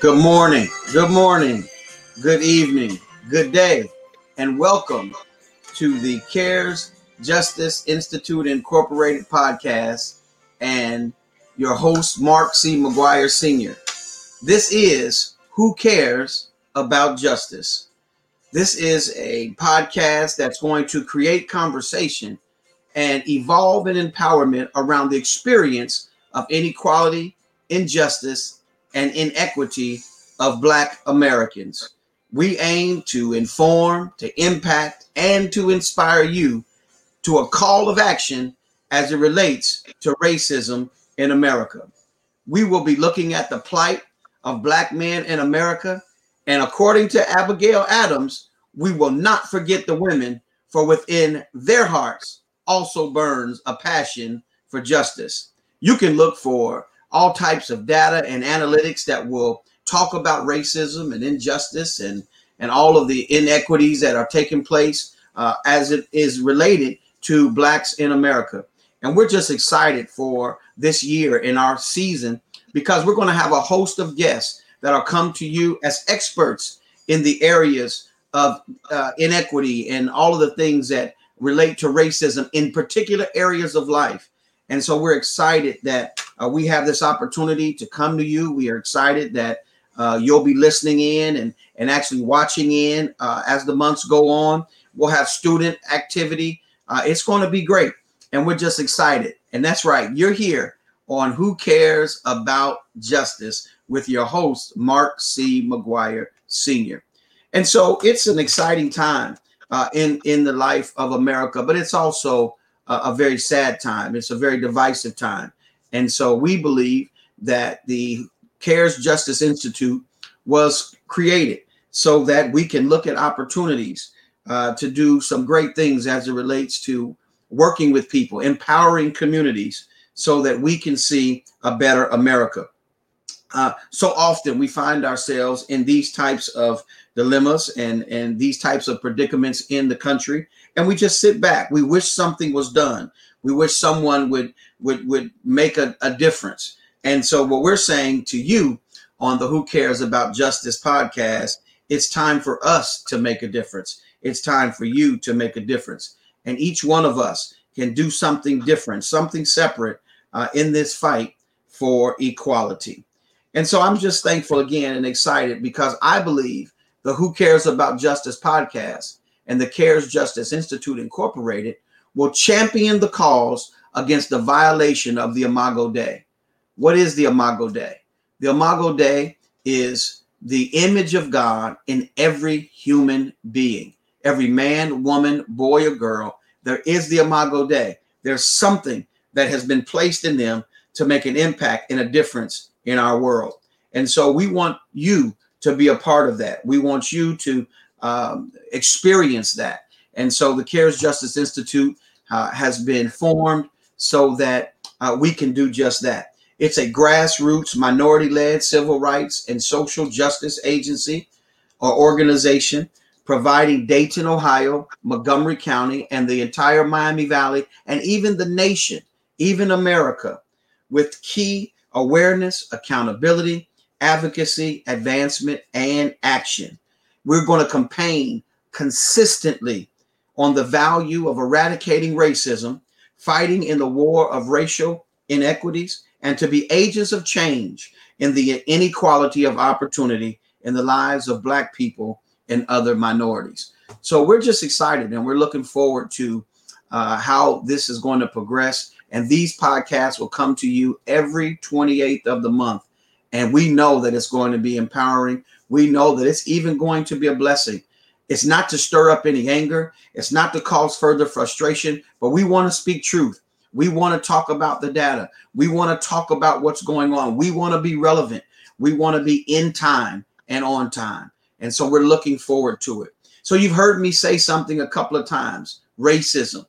Good morning, good morning, good evening, good day, and welcome to the CARES Justice Institute Incorporated podcast and your host, Mark C. McGuire Sr. This is Who Cares About Justice? This is a podcast that's going to create conversation and evolve and empowerment around the experience of inequality, injustice, and inequity of Black Americans. We aim to inform, to impact, and to inspire you to a call of action as it relates to racism in America. We will be looking at the plight of Black men in America. And according to Abigail Adams, we will not forget the women, for within their hearts also burns a passion for justice. You can look for all types of data and analytics that will talk about racism and injustice and and all of the inequities that are taking place uh, as it is related to blacks in America. And we're just excited for this year in our season because we're going to have a host of guests that are come to you as experts in the areas of uh, inequity and all of the things that relate to racism in particular areas of life. And so we're excited that uh, we have this opportunity to come to you. We are excited that uh, you'll be listening in and, and actually watching in uh, as the months go on. We'll have student activity. Uh, it's going to be great. And we're just excited. And that's right. You're here on Who Cares About Justice with your host, Mark C. McGuire Sr. And so it's an exciting time uh, in, in the life of America, but it's also a, very sad time. It's a very divisive time. And so we believe that the CARES Justice Institute was created so that we can look at opportunities uh, to do some great things as it relates to working with people, empowering communities so that we can see a better America. Uh, so often we find ourselves in these types of dilemmas and, and these types of predicaments in the country and we just sit back. We wish something was done. We wish someone would would would make a, a difference. And so what we're saying to you on the Who Cares About Justice podcast, it's time for us to make a difference. It's time for you to make a difference. And each one of us can do something different, something separate uh, in this fight for equality. And so I'm just thankful again and excited because I believe the Who Cares About Justice podcast and the CARES Justice Institute Incorporated will champion the cause against the violation of the Imago Dei. What is the Imago Dei? The Imago Dei is the image of God in every human being, every man, woman, boy, or girl. There is the Imago Dei. There's something that has been placed in them to make an impact and a difference in our world. And so we want you to be a part of that. We want you to um, experience that. And so the CARES Justice Institute uh, has been formed so that uh, we can do just that. It's a grassroots, minority led civil rights and social justice agency or organization providing Dayton, Ohio, Montgomery County, and the entire Miami Valley, and even the nation, even America, with key awareness, accountability, advocacy, advancement, and action we're going to campaign consistently on the value of eradicating racism, fighting in the war of racial inequities, and to be agents of change in the inequality of opportunity in the lives of Black people and other minorities. So we're just excited and we're looking forward to uh, how this is going to progress. And these podcasts will come to you every 28th of the month. And we know that it's going to be empowering we know that it's even going to be a blessing. It's not to stir up any anger, it's not to cause further frustration, but we want to speak truth. We want to talk about the data. We want to talk about what's going on. We want to be relevant. We want to be in time and on time. And so we're looking forward to it. So you've heard me say something a couple of times racism.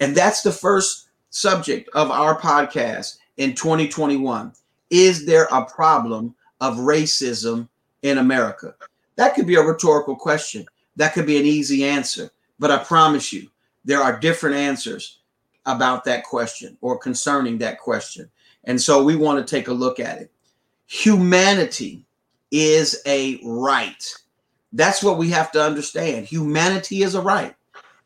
And that's the first subject of our podcast in 2021. Is there a problem of racism in America? That could be a rhetorical question. That could be an easy answer. But I promise you, there are different answers about that question or concerning that question. And so we want to take a look at it. Humanity is a right. That's what we have to understand. Humanity is a right.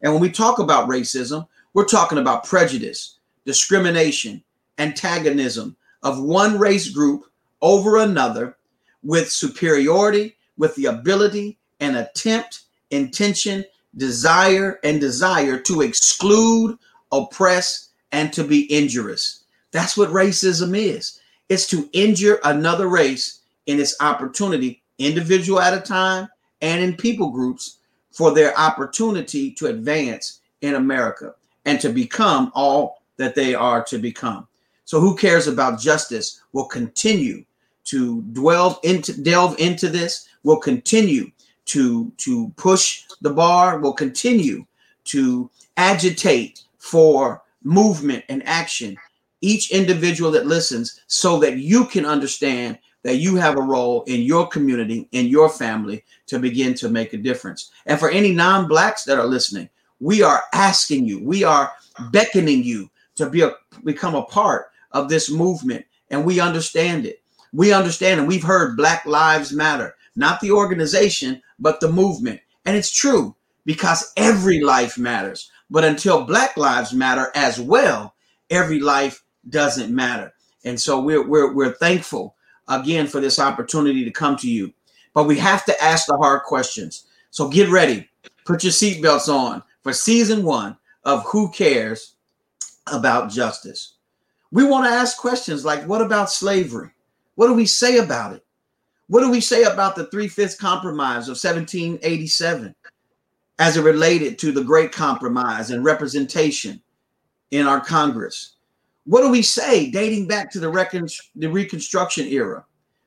And when we talk about racism, we're talking about prejudice, discrimination, antagonism of one race group over another with superiority, with the ability and attempt, intention, desire, and desire to exclude, oppress, and to be injurious. That's what racism is. It's to injure another race in its opportunity, individual at a time, and in people groups for their opportunity to advance in America and to become all that they are to become. So who cares about justice will continue to dwell into delve into this, will continue to to push the bar, will continue to agitate for movement and action each individual that listens so that you can understand that you have a role in your community, in your family to begin to make a difference. And for any non blacks that are listening, we are asking you, we are beckoning you to be a, become a part of this movement. And we understand it. We understand, and we've heard Black Lives Matter, not the organization, but the movement. And it's true because every life matters. But until Black Lives Matter as well, every life doesn't matter. And so we're, we're, we're thankful again for this opportunity to come to you. But we have to ask the hard questions. So get ready, put your seatbelts on for season one of Who Cares About Justice. We want to ask questions like what about slavery? What do we say about it? What do we say about the three fifths compromise of 1787 as it related to the Great Compromise and representation in our Congress? What do we say dating back to the, recon- the Reconstruction era?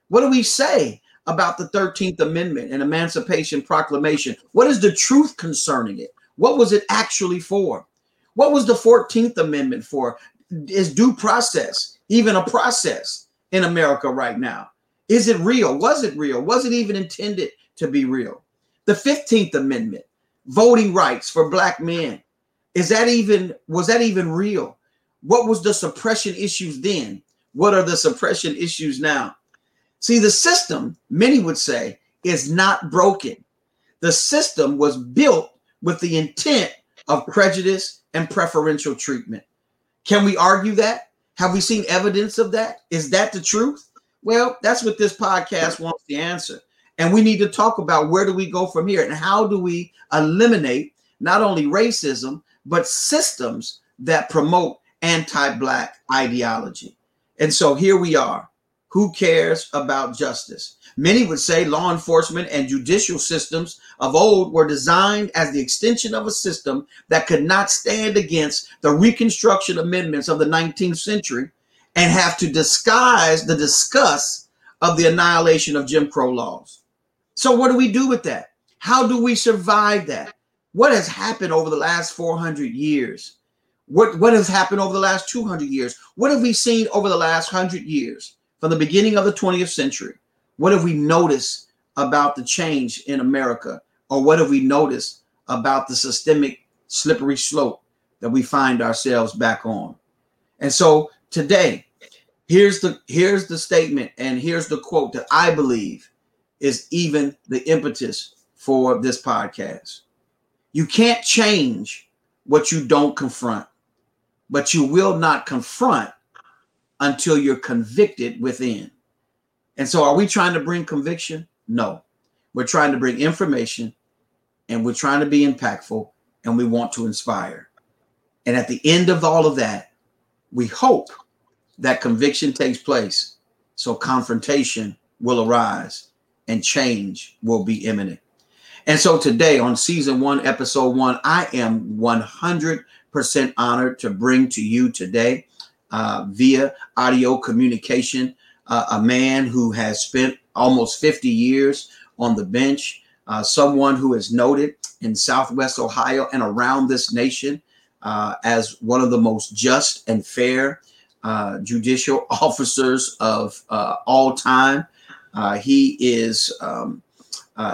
What do we say about the 13th Amendment and Emancipation Proclamation? What is the truth concerning it? What was it actually for? What was the 14th Amendment for? Is due process even a process in America right now? Is it real? Was it real? Was it even intended to be real? The 15th Amendment, voting rights for black men. Is that even was that even real? What was the suppression issues then? What are the suppression issues now? See, the system, many would say, is not broken. The system was built with the intent of prejudice and preferential treatment. Can we argue that? Have we seen evidence of that? Is that the truth? Well, that's what this podcast wants to answer. And we need to talk about where do we go from here and how do we eliminate not only racism, but systems that promote anti Black ideology. And so here we are. Who cares about justice? Many would say law enforcement and judicial systems of old were designed as the extension of a system that could not stand against the Reconstruction amendments of the 19th century and have to disguise the disgust of the annihilation of Jim Crow laws. So, what do we do with that? How do we survive that? What has happened over the last 400 years? What, what has happened over the last 200 years? What have we seen over the last 100 years from the beginning of the 20th century? What have we noticed about the change in America? Or what have we noticed about the systemic slippery slope that we find ourselves back on? And so today, here's the here's the statement and here's the quote that I believe is even the impetus for this podcast. You can't change what you don't confront but you will not confront until you're convicted within. And so, are we trying to bring conviction? No. We're trying to bring information and we're trying to be impactful and we want to inspire. And at the end of all of that, we hope that conviction takes place so confrontation will arise and change will be imminent. And so today on season one, episode one, I am 100 percent honored to bring to you today uh, via audio communication uh, a man who has spent almost 50 years on the bench, uh, someone who is noted in Southwest Ohio and around this nation uh, as one of the most just and fair uh, judicial officers of uh, all time. he is um,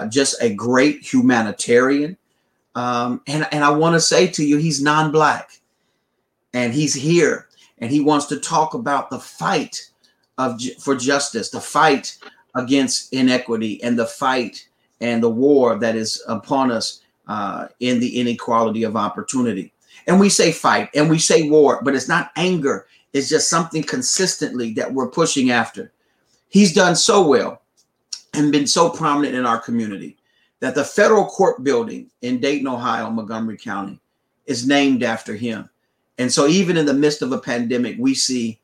just a great humanitarian. Um, and, and I want to say to you, he's non black and he's here and he wants to talk about the fight of, for justice, the fight against inequity and the fight and the war that is upon us uh, in the inequality of opportunity. And we say fight and we say war, but it's not anger. It's just something consistently that we're pushing after. He's done so well and been so prominent in our community that the federal court building in Dayton, Ohio, Montgomery County is named after him. And so, even in the midst of a pandemic, we see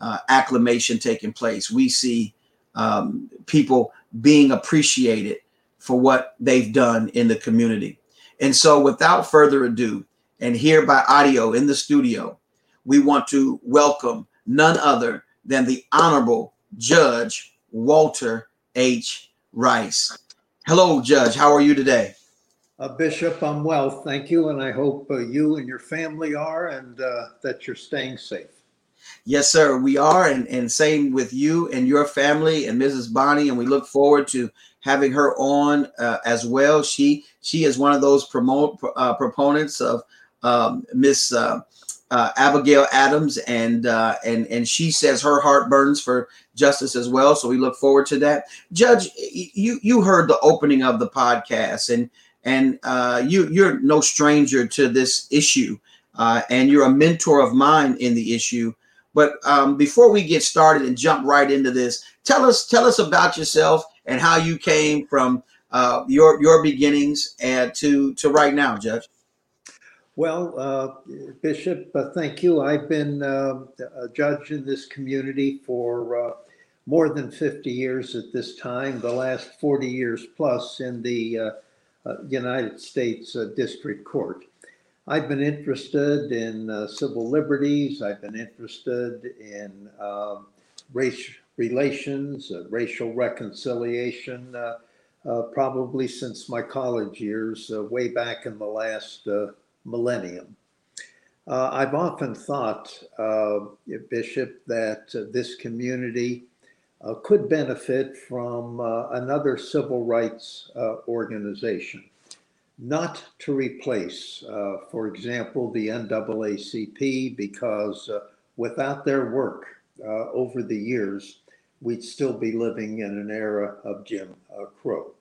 uh, acclamation taking place. We see um, people being appreciated for what they've done in the community. And so, without further ado, and here by audio in the studio, we want to welcome none other than the Honorable Judge Walter H. Rice. Hello, Judge. How are you today? Uh, Bishop, I'm well, thank you, and I hope uh, you and your family are, and uh, that you're staying safe. Yes, sir, we are, and, and same with you and your family and Mrs. Bonnie, and we look forward to having her on uh, as well. She she is one of those promote uh, proponents of um, Miss uh, uh, Abigail Adams, and uh, and and she says her heart burns for justice as well. So we look forward to that. Judge, you you heard the opening of the podcast, and and uh, you you're no stranger to this issue, uh, and you're a mentor of mine in the issue. But um, before we get started and jump right into this, tell us tell us about yourself and how you came from uh, your your beginnings and to to right now, Judge. Well, uh, Bishop, uh, thank you. I've been uh, a judge in this community for uh, more than 50 years at this time, the last 40 years plus in the uh, uh, United States District Court. I've been interested in civil liberties. I've been interested in um, race relations, racial reconciliation, probably since my college years, way back in the last millennium. Uh, I've often thought, uh, Bishop, that uh, this community uh, could benefit from uh, another civil rights uh, organization, not to replace, for example, the NAACP, because without their work over the years, we'd still be living in an era of Jim Crow.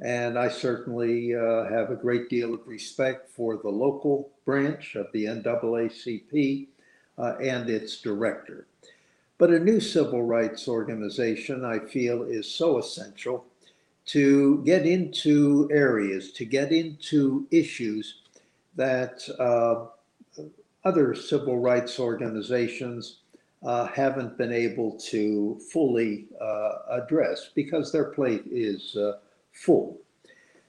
And I certainly uh, have a great deal of respect for the local branch of the NAACP uh, and its director. But a new civil rights organization, I feel, is so essential to get into areas, to get into issues that uh, other civil rights organizations uh, haven't been able to fully uh, address because their plate is uh, full.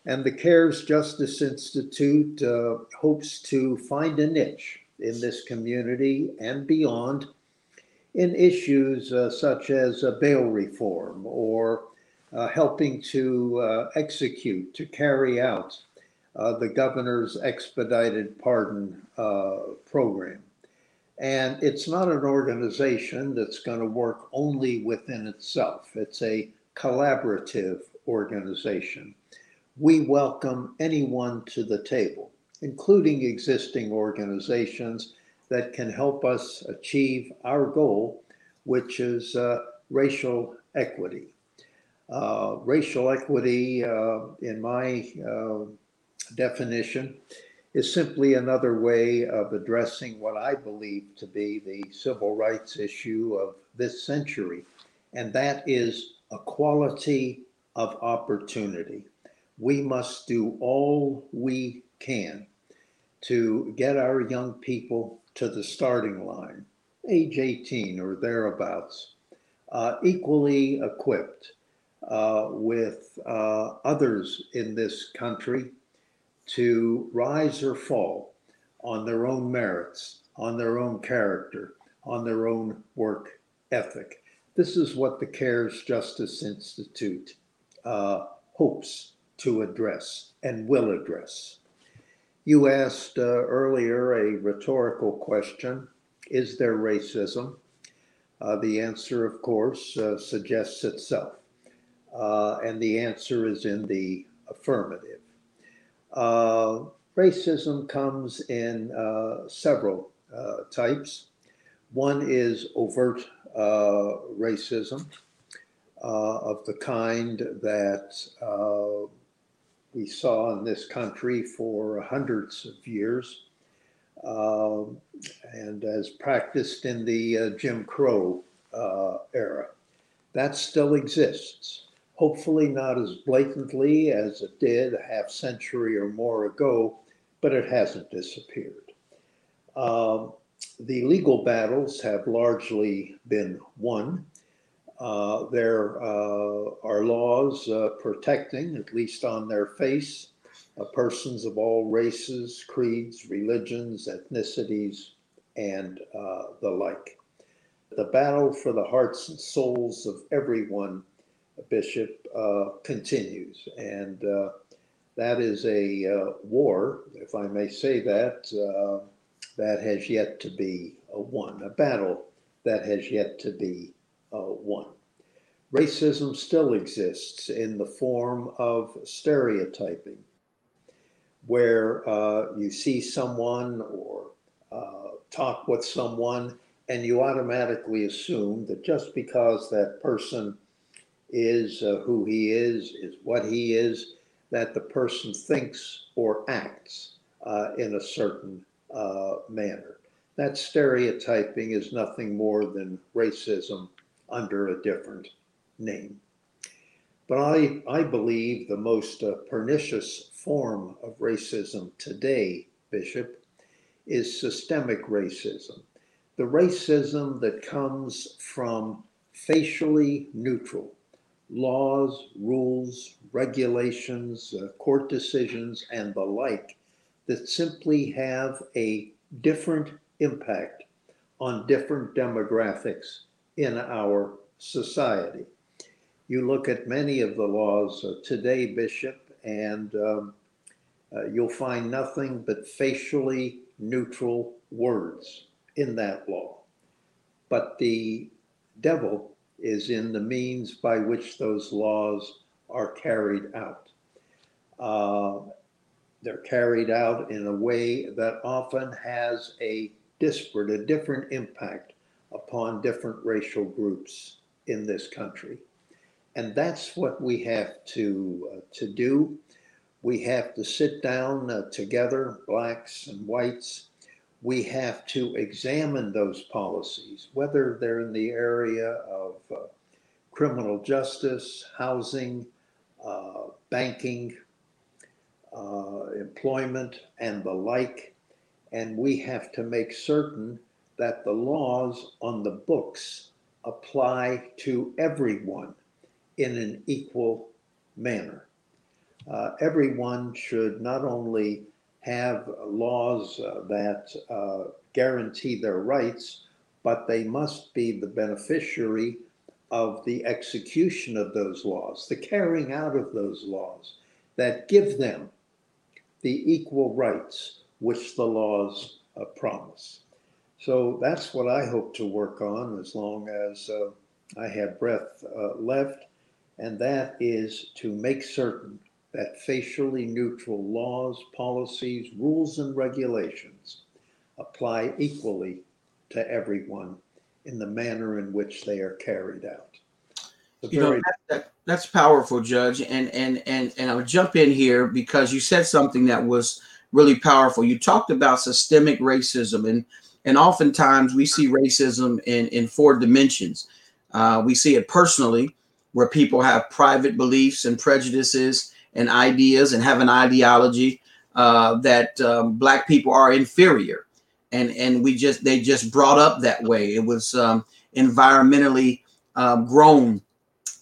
And the CARES Justice Institute uh, hopes to find a niche in this community and beyond in issues uh, such as uh, bail reform or uh, helping to uh, execute, to carry out uh, the governor's expedited pardon program. And it's not an organization that's going to work only within itself. It's a collaborative organization. We welcome anyone to the table, including existing organizations that can help us achieve our goal, which is uh, racial equity. Uh, racial equity, uh, in my uh, definition, is simply another way of addressing what I believe to be the civil rights issue of this century, and that is equality of opportunity. We must do all we can to get our young people to the starting line, age 18 or thereabouts, uh, equally equipped uh, with uh, others in this country to rise or fall on their own merits, on their own character, on their own work ethic. This is what the CARES Justice Institute uh, hopes to address and will address. You asked uh, earlier a rhetorical question Is there racism? Uh, the answer, of course, uh, suggests itself. Uh, and the answer is in the affirmative. Uh, racism comes in several types. One is overt racism, of the kind that uh, we saw in this country for hundreds of years um, and as practiced in the uh, Jim Crow uh, era. That still exists. Hopefully, not as blatantly as it did a half century or more ago, but it hasn't disappeared. Um, the legal battles have largely been won. Uh, there uh, are laws uh, protecting, at least on their face, uh, persons of all races, creeds, religions, ethnicities, and uh, the like. The battle for the hearts and souls of everyone, Bishop, continues. And that is a war, if I may say that, that has yet to be won, a battle that has yet to be uh, won. Racism still exists in the form of stereotyping, where uh, you see someone or uh, talk with someone and you automatically assume that just because that person is uh, who he is, is what he is, that the person thinks or acts uh, in a certain uh, manner. That stereotyping is nothing more than racism under a different name. But I, I believe the most uh, pernicious form of racism today, Bishop, is systemic racism. The racism that comes from facially neutral laws, rules, regulations, uh, court decisions, and the like that simply have a different impact on different demographics in our society. You look at many of the laws today, Bishop, and um, uh, you'll find nothing but facially neutral words in that law. But the devil is in the means by which those laws are carried out. Uh, they're carried out in a way that often has a disparate, a different impact upon different racial groups in this country. And that's what we have to, uh, to do. We have to sit down uh, together, blacks and whites. We have to examine those policies, whether they're in the area of uh, criminal justice, housing, uh, banking, uh, employment, and the like. And we have to make certain that the laws on the books apply to everyone in an equal manner. Uh, everyone should not only have laws uh, that uh, guarantee their rights, but they must be the beneficiary of the execution of those laws, the carrying out of those laws that give them the equal rights which the laws uh, promise. So that's what I hope to work on as long as uh, I have breath uh, left, and that is to make certain that facially neutral laws, policies, rules, and regulations apply equally to everyone in the manner in which they are carried out. you know, that, that, that's powerful, Judge. And and and and I'll jump in here because you said something that was really powerful. You talked about systemic racism, and and oftentimes we see racism in in four dimensions. Uh, we see it personally, where people have private beliefs and prejudices and ideas, and have an ideology uh, that um, black people are inferior, and and we just they just brought up that way. It was um, environmentally um, grown.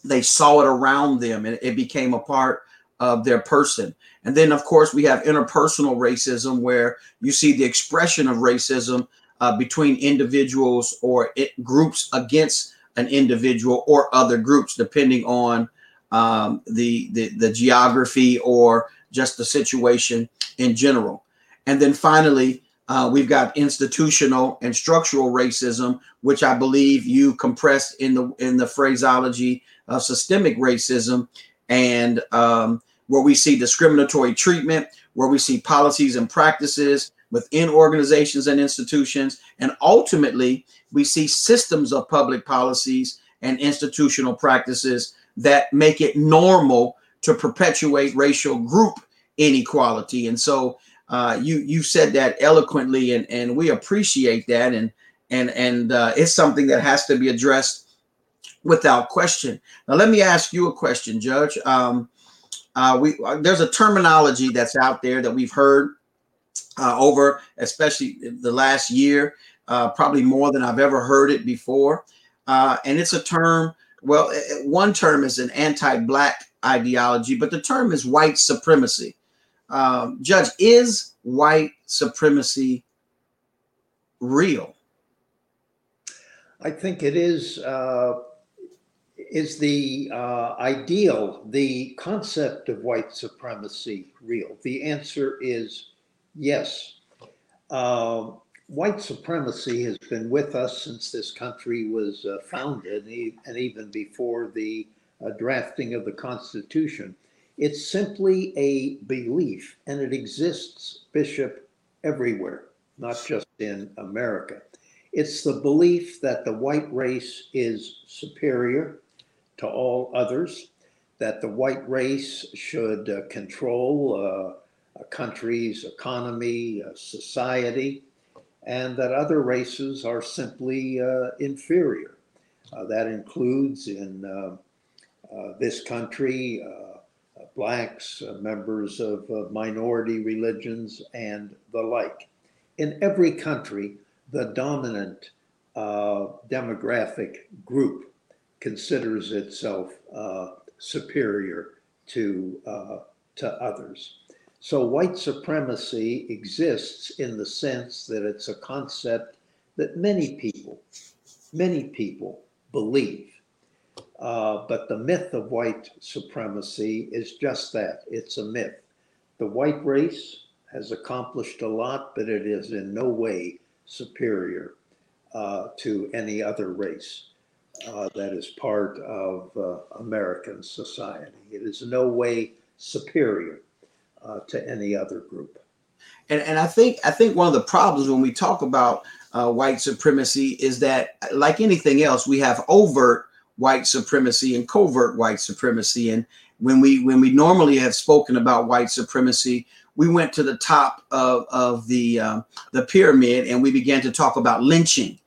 They saw it around them, and it became a part of their person. And then, of course, we have interpersonal racism, where you see the expression of racism uh, between individuals or it, groups against an individual or other groups, depending on um, the, the the geography or just the situation in general. And then finally, uh, we've got institutional and structural racism, which I believe you compressed in the in the phraseology of systemic racism, and um, where we see discriminatory treatment, where we see policies and practices within organizations and institutions, and ultimately we see systems of public policies and institutional practices that make it normal to perpetuate racial group inequality. And so uh, you you said that eloquently, and and we appreciate that, and and and uh, it's something that has to be addressed without question. Now, let me ask you a question, Judge. Um, uh, we uh, there's a terminology that's out there that we've heard uh, over, especially the last year, uh, probably more than I've ever heard it before, uh, and it's a term. Well, one term is an anti-black ideology, but the term is white supremacy. Um, Judge, is white supremacy real? I think it is. Uh, is the uh, ideal, the concept of white supremacy real? The answer is yes. Uh, white supremacy has been with us since this country was uh, founded and even before the uh, drafting of the Constitution. It's simply a belief, and it exists, Bishop, everywhere, not just in America. It's the belief that the white race is superior to all others, that the white race should uh, control uh, a country's economy, uh, society, and that other races are simply uh, inferior. Uh, that includes in uh, this country blacks, members of minority religions, and the like. In every country, the dominant demographic group considers itself uh, superior to uh, to others. So white supremacy exists in the sense that it's a concept that many people, many people believe. Uh, but the myth of white supremacy is just that it's a myth. The white race has accomplished a lot, but it is in no way superior uh, to any other race uh, that is part of uh, American society. It is no way superior uh, to any other group. And, and I think I think one of the problems when we talk about uh, white supremacy is that, like anything else, we have overt white supremacy and covert white supremacy. And when we when we normally have spoken about white supremacy, we went to the top of, of the um, the pyramid and we began to talk about lynching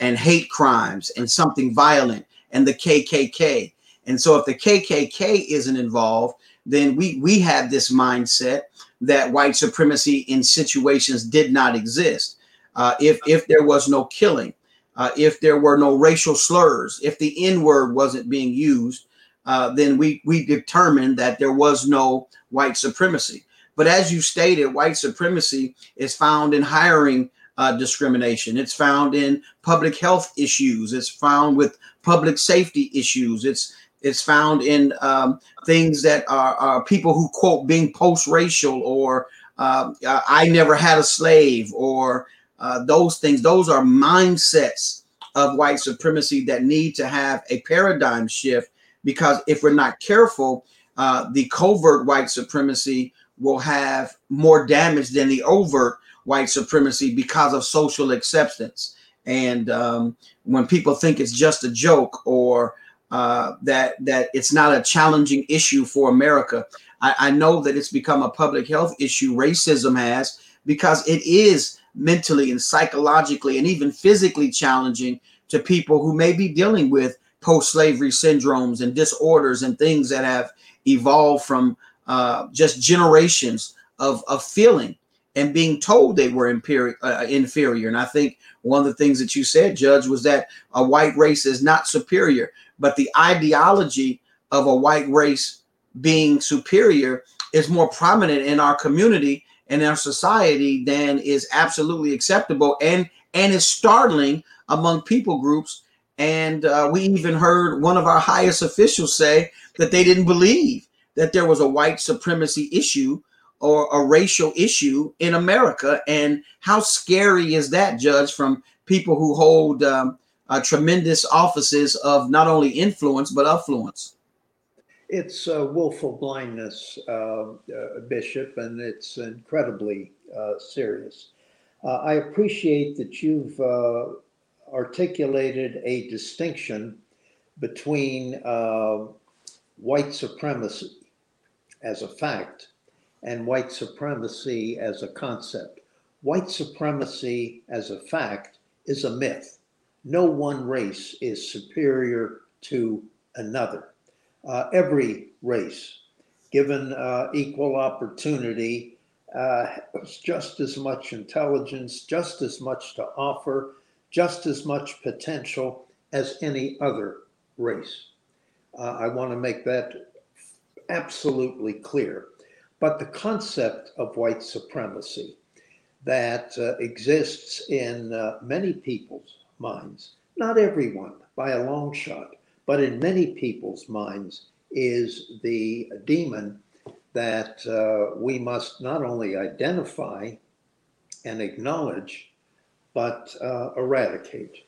and hate crimes and something violent and the KKK. And so if the KKK isn't involved, then we we have this mindset that white supremacy in situations did not exist. Uh, if if there was no killing, uh, if there were no racial slurs, if the N word wasn't being used, uh, then we we determined that there was no white supremacy. But as you stated, white supremacy is found in hiring uh, discrimination. It's found in public health issues. It's found with public safety issues. It's it's found in um, things that are, are, people who quote being post-racial or uh, I never had a slave or uh, those things. Those are mindsets of white supremacy that need to have a paradigm shift because if we're not careful, uh, the covert white supremacy will have more damage than the overt white supremacy because of social acceptance. And um, when people think it's just a joke or uh, that that it's not a challenging issue for America, I, I know that it's become a public health issue. Racism has because it is mentally and psychologically and even physically challenging to people who may be dealing with post-slavery syndromes and disorders and things that have evolved from uh, just generations of, of feeling and being told they were inferior, uh, inferior. And I think one of the things that you said, Judge, was that a white race is not superior, but the ideology of a white race being superior is more prominent in our community and our society than is absolutely acceptable and and is startling among people groups. And uh, we even heard one of our highest officials say that they didn't believe that there was a white supremacy issue or a racial issue in America. And how scary is that, Judge, from people who hold um, uh, tremendous offices of not only influence but affluence? It's uh, willful blindness, uh, uh Bishop, and it's incredibly uh, serious. Uh, I appreciate that you've articulated a distinction between white supremacy as a fact and white supremacy as a concept. White supremacy as a fact is a myth. No one race is superior to another. Uh, every race, given uh, equal opportunity, uh, has just as much intelligence, just as much to offer, just as much potential as any other race. Uh, I want to make that absolutely clear. But the concept of white supremacy that uh, exists in uh, many people's minds, not everyone by a long shot, but in many people's minds, is the demon that uh, we must not only identify and acknowledge, but uh, eradicate.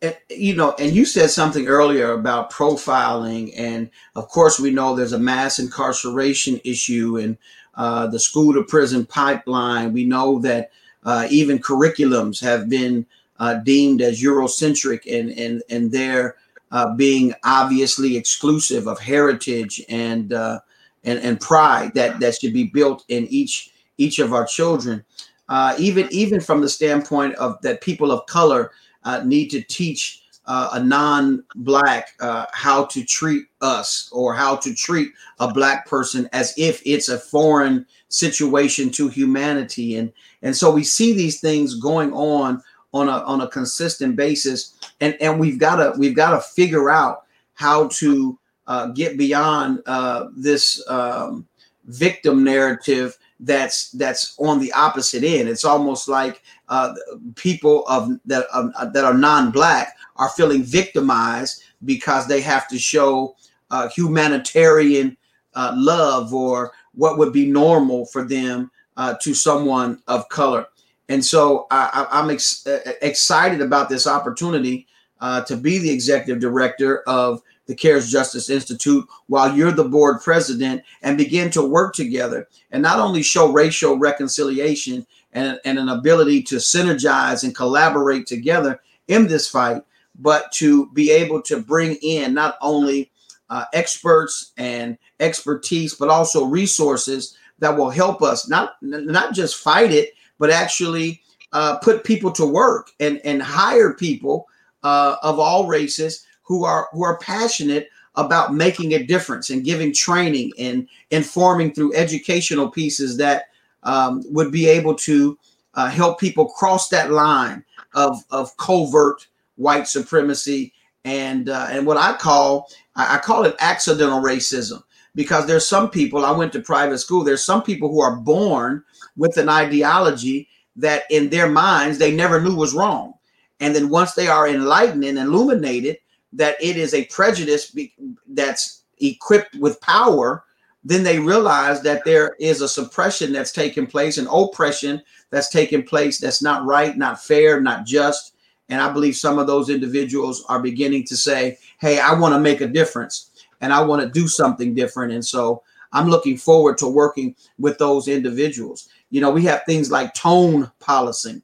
And, you know, and you said something earlier about profiling, and of course, we know there's a mass incarceration issue and uh, the school to prison pipeline. We know that uh, even curriculums have been uh, deemed as Eurocentric and and and they're uh, being obviously exclusive of heritage and uh, and and pride that that should be built in each each of our children. Uh, even even from the standpoint of that people of color uh, need to teach uh, a non-black how to treat us or how to treat a black person as if it's a foreign situation to humanity and and so we see these things going on on a on a consistent basis and and we've got to we've got to figure out how to uh, get beyond uh, this um, victim narrative that's that's on the opposite end. It's almost like uh, people of that um, that are non-black are feeling victimized because they have to show uh, humanitarian uh, love or what would be normal for them uh, to someone of color. And so I, am ex- excited about this opportunity uh, to be the executive director of the CARES Justice Institute while you're the board president and begin to work together and not only show racial reconciliation and, and an ability to synergize and collaborate together in this fight, but to be able to bring in not only uh, experts and expertise, but also resources that will help us not not just fight it, but actually uh, put people to work and and hire people uh, of all races who are who are passionate about making a difference and giving training and informing through educational pieces that um, would be able to uh, help people cross that line of of covert white supremacy and uh, and what I call I call it accidental racism. Because there's some people I went to private school there's some people who are born with an ideology that in their minds they never knew was wrong and then once they are enlightened and illuminated that it is a prejudice be, that's equipped with power, then they realize that there is a suppression that's taking place, an oppression that's taking place that's not right, not fair, not just. And I believe some of those individuals are beginning to say, hey, I want to make a difference and I want to do something different. And so I'm looking forward to working with those individuals. You know, we have things like tone policing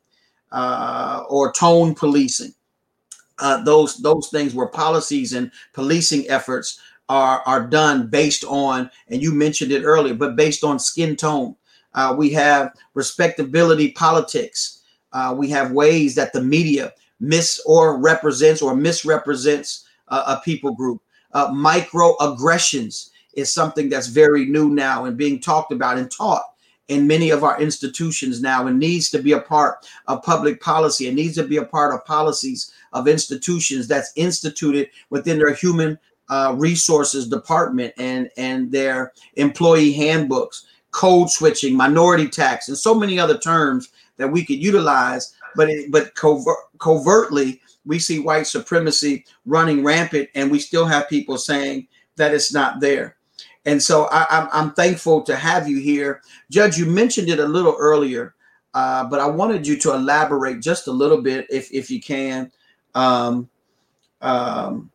uh, or tone policing uh, those those things where policies and policing efforts are are done based on, and you mentioned it earlier, but based on skin tone. Uh, we have respectability politics. Uh, we have ways that the media mis or represents or misrepresents a people group. Uh, microaggressions is something that's very new now and being talked about and taught in many of our institutions now and needs to be a part of public policy It needs to be a part of policies of institutions that's instituted within their human uh, resources department and and their employee handbooks code switching minority tax and so many other terms that we could utilize. But it, but covert, covertly we see white supremacy running rampant and we still have people saying that it's not there and so I, am I'm, I'm thankful to have you here judge you mentioned it a little earlier uh, but i wanted you to elaborate just a little bit if if you can um, um,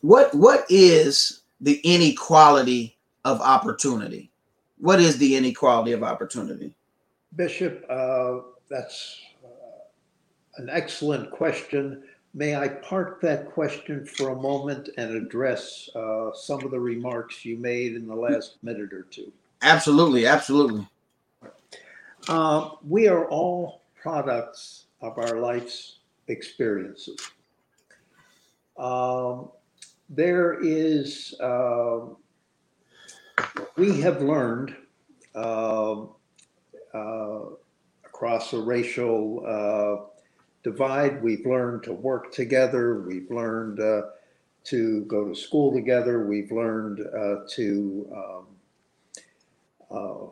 what what is the inequality of opportunity? What is the inequality of opportunity? Bishop, uh, that's uh, an excellent question. May I park that question for a moment and address uh, some of the remarks you made in the last minute or two? Absolutely, absolutely. Uh, we are all products of our life's experiences. Um, there is, uh, we have learned um, uh, across a racial uh, divide, we've learned to work together, we've learned uh, to go to school together, we've learned uh, to um, uh,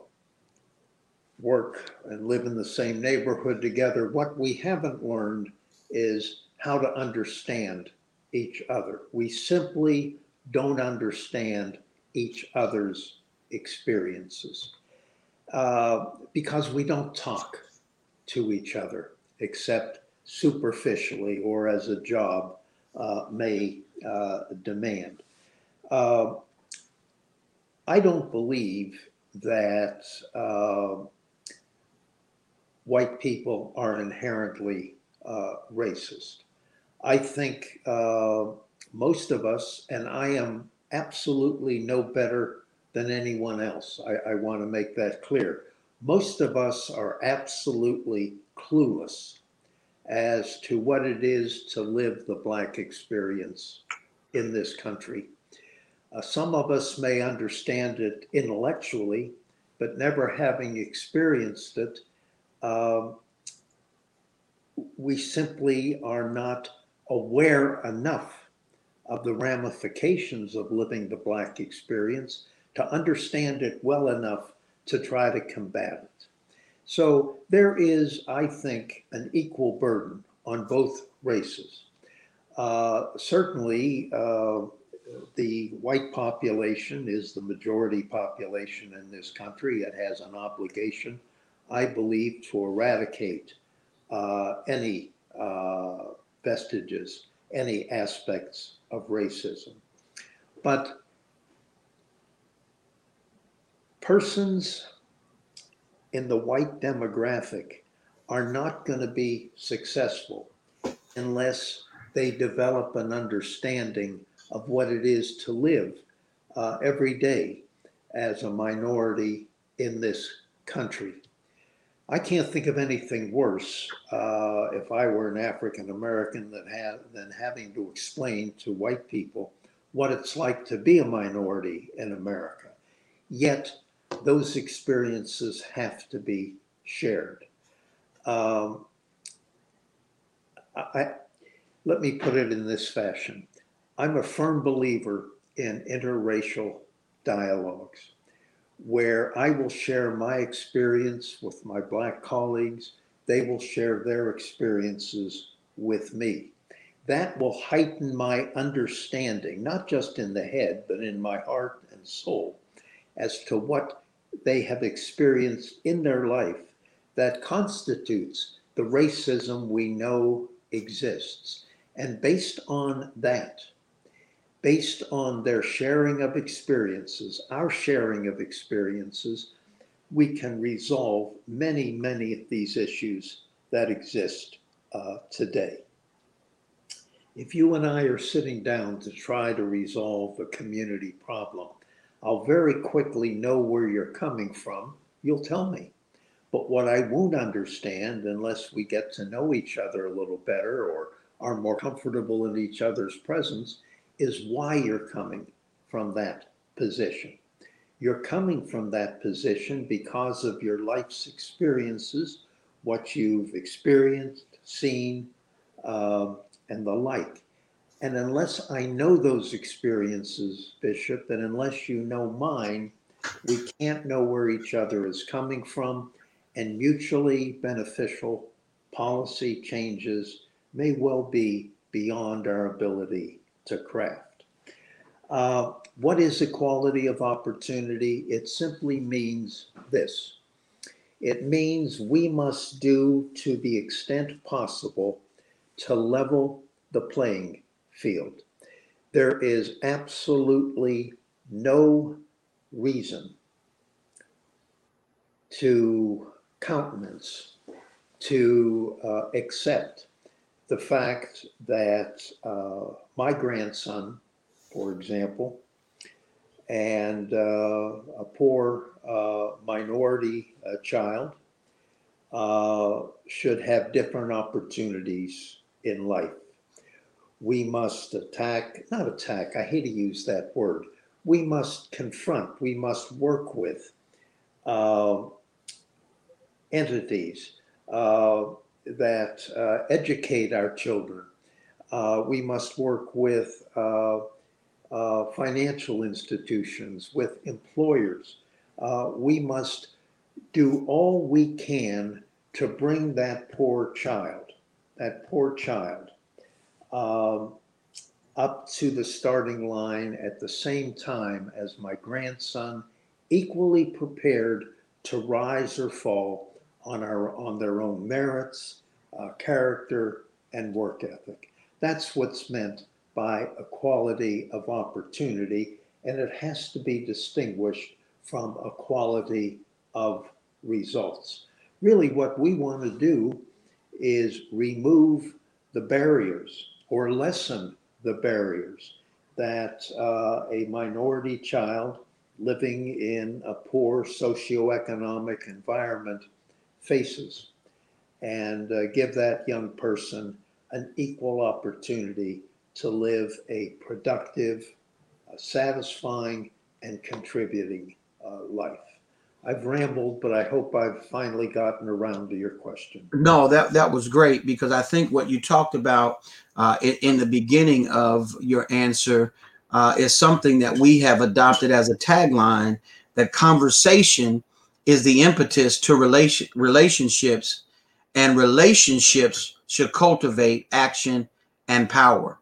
work and live in the same neighborhood together. What we haven't learned is how to understand each other. We simply don't understand each other's experiences uh, because we don't talk to each other except superficially or as a job uh, may uh, demand. Uh, I don't believe that uh, white people are inherently uh, racist. I think uh, most of us, and I am absolutely no better than anyone else. I, I want to make that clear. Most of us are absolutely clueless as to what it is to live the Black experience in this country. Uh, some of us may understand it intellectually, but never having experienced it, um, we simply are not aware enough of the ramifications of living the Black experience to understand it well enough to try to combat it. So there is, I think, an equal burden on both races. Uh, certainly, uh, the white population is the majority population in this country. It has an obligation, I believe, to eradicate uh, any uh, vestiges, any aspects of racism. But persons in the white demographic are not going to be successful unless they develop an understanding of what it is to live uh, every day as a minority in this country. I can't think of anything worse uh, if I were an African American than, ha- than having to explain to white people what it's like to be a minority in America. Yet those experiences have to be shared. Um, I, let me put it in this fashion. I'm a firm believer in interracial dialogues where I will share my experience with my Black colleagues. They will share their experiences with me. That will heighten my understanding, not just in the head, but in my heart and soul, as to what they have experienced in their life that constitutes the racism we know exists. And based on that, based on their sharing of experiences, our sharing of experiences, we can resolve many, many of these issues that exist uh, today. If you and I are sitting down to try to resolve a community problem, I'll very quickly know where you're coming from. You'll tell me. But what I won't understand unless we get to know each other a little better or are more comfortable in each other's presence is why you're coming from that position. You're coming from that position because of your life's experiences, what you've experienced, seen, uh, and the like. And unless I know those experiences, Bishop, and unless you know mine, we can't know where each other is coming from. And mutually beneficial policy changes may well be beyond our ability to craft. Uh, what is equality of opportunity? It simply means this it means we must do to the extent possible to level the playing field. There is absolutely no reason to countenance, to uh, accept the fact that uh, my grandson, for example, and uh, a poor uh, minority uh, child uh, should have different opportunities in life. We must attack, not attack, I hate to use that word. We must confront, we must work with uh, entities uh, that uh, educate our children. Uh, we must work with uh, uh, financial institutions, with employers. We must do all we can to bring that poor child, that poor child, um, up to the starting line at the same time as my grandson, equally prepared to rise or fall on our on their own merits, uh, character, and work ethic. That's what's meant by equality of opportunity, and it has to be distinguished from equality of results. Really, what we want to do is remove the barriers or lessen the barriers that uh, a minority child living in a poor socioeconomic environment faces and uh, give that young person an equal opportunity to live a productive, uh, satisfying, and contributing uh, life. I've rambled, but I hope I've finally gotten around to your question. No, that that was great because I think what you talked about uh, in, in, the beginning of your answer uh, is something that we have adopted as a tagline. That conversation is the impetus to relation relationships, and relationships should cultivate action and power.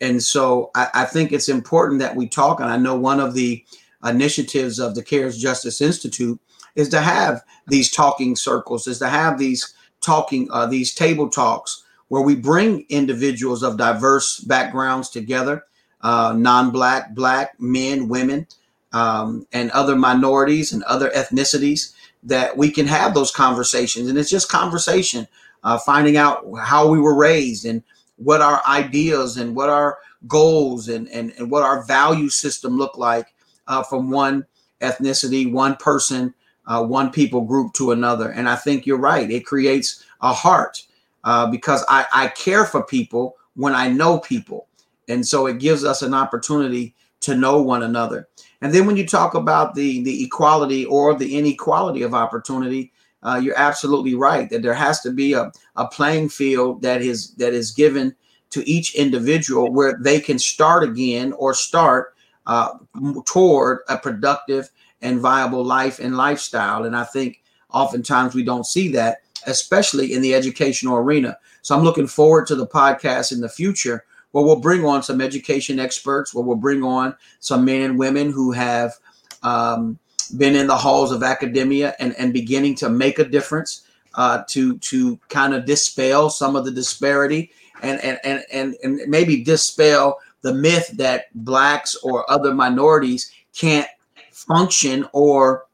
And so I, I think it's important that we talk. And I know one of the initiatives of the CARES Justice Institute is to have these talking circles, is to have these talking, uh, these table talks where we bring individuals of diverse backgrounds together, uh, non-black, black men, women, um, and other minorities and other ethnicities that we can have those conversations. And it's just conversation, uh, finding out how we were raised and what our ideas and what our goals and, and, and what our value system look like uh, from one ethnicity, one person, uh, one people group to another. And I think you're right. It creates a heart uh, because I, I care for people when I know people. And so it gives us an opportunity to know one another. And then when you talk about the, the equality or the inequality of opportunity, uh, you're absolutely right that there has to be a, a playing field that is that is given to each individual where they can start again or start uh, toward a productive and viable life and lifestyle. And I think oftentimes we don't see that, especially in the educational arena. So I'm looking forward to the podcast in the future where we'll bring on some education experts, where we'll bring on some men and women who have um, been in the halls of academia and, and beginning to make a difference uh, to to kind of dispel some of the disparity and and and and, and maybe dispel the myth that blacks or other minorities can't function or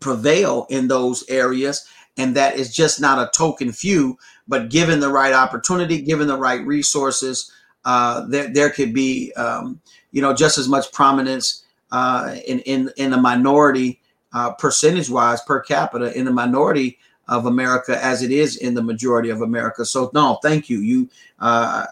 prevail in those areas and that is just not a token few but given the right opportunity given the right resources uh, there, there could be um, you know just as much prominence uh, in in in the minority uh, percentage wise per capita in the minority of America as it is in the majority of America. So no, thank you. You uh,